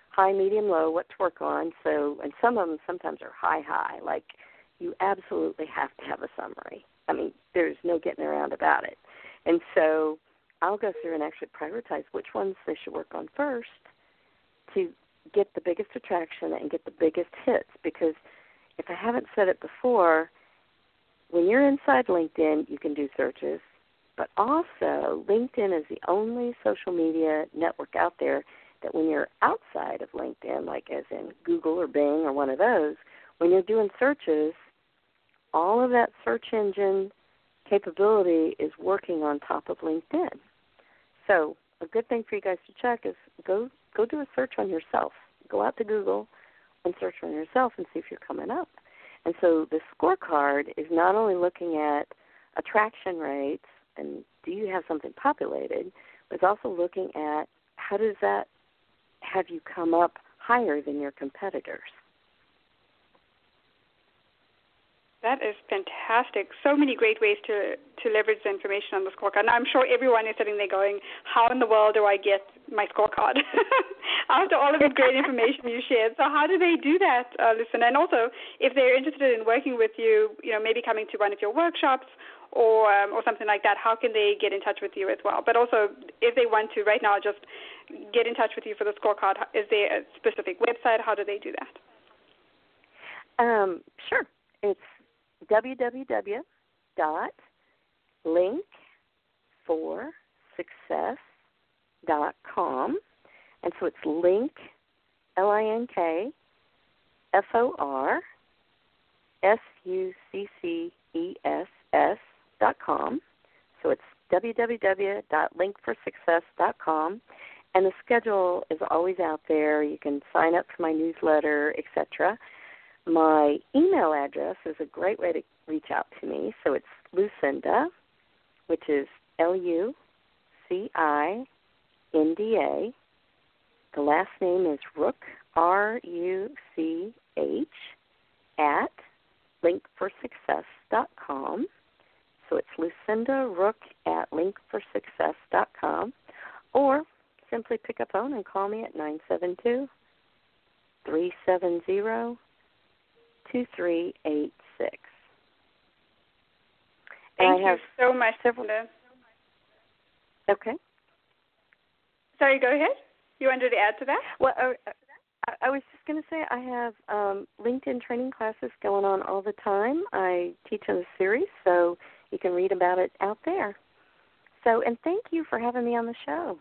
Speaker 3: high, medium, low, what to work on. So, and some of them sometimes are high, high. Like you absolutely have to have a summary. I mean, there's no getting around about it. And so I'll go through and actually prioritize which ones they should work on first to get the biggest attraction and get the biggest hits because if I haven't said it before, when you're inside LinkedIn, you can do searches, but also LinkedIn is the only social media network out there that when you're outside of LinkedIn, like as in Google or Bing or one of those, when you're doing searches, all of that search engine capability is working on top of LinkedIn. So a good thing for you guys to check is go go do a search on yourself. Go out to Google and search on yourself and see if you're coming up. And so the scorecard is not only looking at attraction rates and do you have something populated, but it's also looking at how does that have you come up higher than your competitors.
Speaker 2: That is fantastic. So many great ways to to leverage the information on the scorecard. And I'm sure everyone is sitting there going, "How in the world do I get my scorecard?" [LAUGHS] After all of the great information you shared. So how do they do that, uh, Lucinda? And also, if they're interested in working with you, you know, maybe coming to one of your workshops or um, or something like that, how can they get in touch with you as well? But also, if they want to right now, just get in touch with you for the scorecard. Is there a specific website? How do they do that?
Speaker 3: Um, sure. It's www.linkforsuccess.com. And so it's link, L I N K, F O R, S U C C E S S dot com. So it's www.linkforsuccess.com. And the schedule is always out there. You can sign up for my newsletter, etc. My email address is a great way to reach out to me. So it's Lucinda, which is L U C I N D A. The last name is Ruch, R U C H, at linkforsuccess.com. So it's Lucinda Ruch at linkforsuccess.com. Or simply pick up phone and call me at nine seven two three seven zero 2386.
Speaker 2: Thank you so much, several...
Speaker 3: Okay.
Speaker 2: Sorry, go ahead. You wanted to add to that?
Speaker 3: Well, uh, I, I was just going to say I have um, LinkedIn training classes going on all the time. I teach in a series, so you can read about it out there. So, and thank you for having me on the show.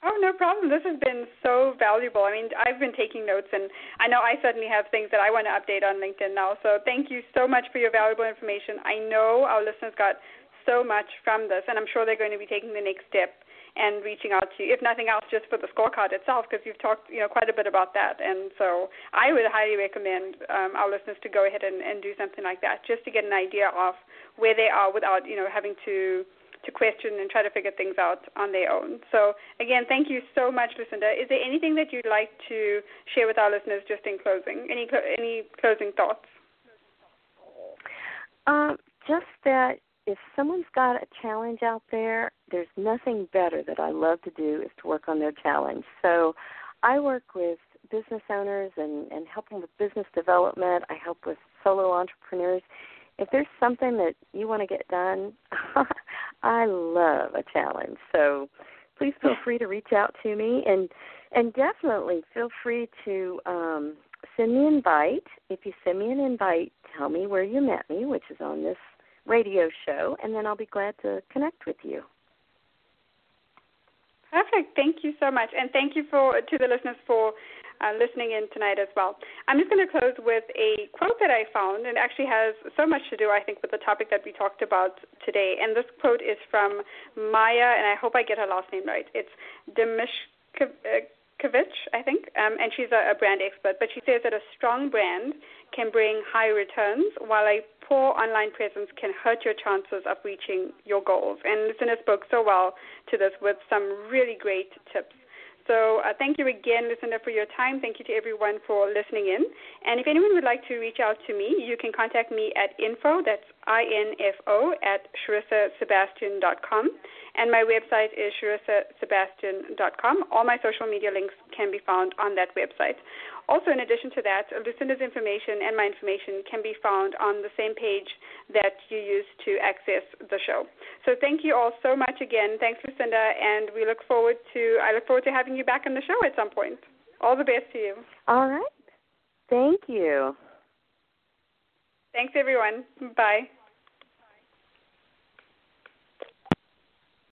Speaker 2: Oh, no problem. This has been so valuable. I mean, I've been taking notes, and I know I suddenly have things that I want to update on LinkedIn now. So thank you so much for your valuable information. I know our listeners got so much from this, and I'm sure they're going to be taking the next step and reaching out to you, if nothing else, just for the scorecard itself, because you've talked, you know, quite a bit about that. And so I would highly recommend um, our listeners to go ahead and, and do something like that, just to get an idea of where they are without, you know, having to to question and try to figure things out on their own. So, again, thank you so much, Lucinda. Is there anything that you'd like to share with our listeners just in closing? Any any closing thoughts?
Speaker 3: Um, just that if someone's got a challenge out there, there's nothing better that I love to do is to work on their challenge. So, I work with business owners and, and help them with business development. I help with solo entrepreneurs if there's something that you want to get done, [LAUGHS] I love a challenge. So please feel free to reach out to me and and definitely feel free to um send me an invite. If you send me an invite, tell me where you met me, which is on this radio show, and then I'll be glad to connect with you.
Speaker 2: Perfect. Thank you so much, and thank you for to the listeners for uh, listening in tonight as well. I'm just going to close with a quote that I found, and actually has so much to do, I think, with the topic that we talked about today. And this quote is from Maya, and I hope I get her last name right. It's Demishkovich, I think, um, and she's a, a brand expert. But she says that a strong brand can bring high returns, while a poor online presence can hurt your chances of reaching your goals. And Lucinda spoke so well to this with some really great tips. So uh, thank you again, Lucinda, for your time. Thank you to everyone for listening in. And if anyone would like to reach out to me, you can contact me at info, that's I-N-F-O, at sharissasebastian.com. And my website is sharissasebastian.com. All my social media links can be found on that website. Also, in addition to that, Lucinda's information and my information can be found on the same page that you use to access the show. So thank you all so much again. Thanks, Lucinda, and we look forward to I look forward to having you back on the show at some point. All the best to you.
Speaker 3: All right. Thank you.
Speaker 2: Thanks, everyone. Bye.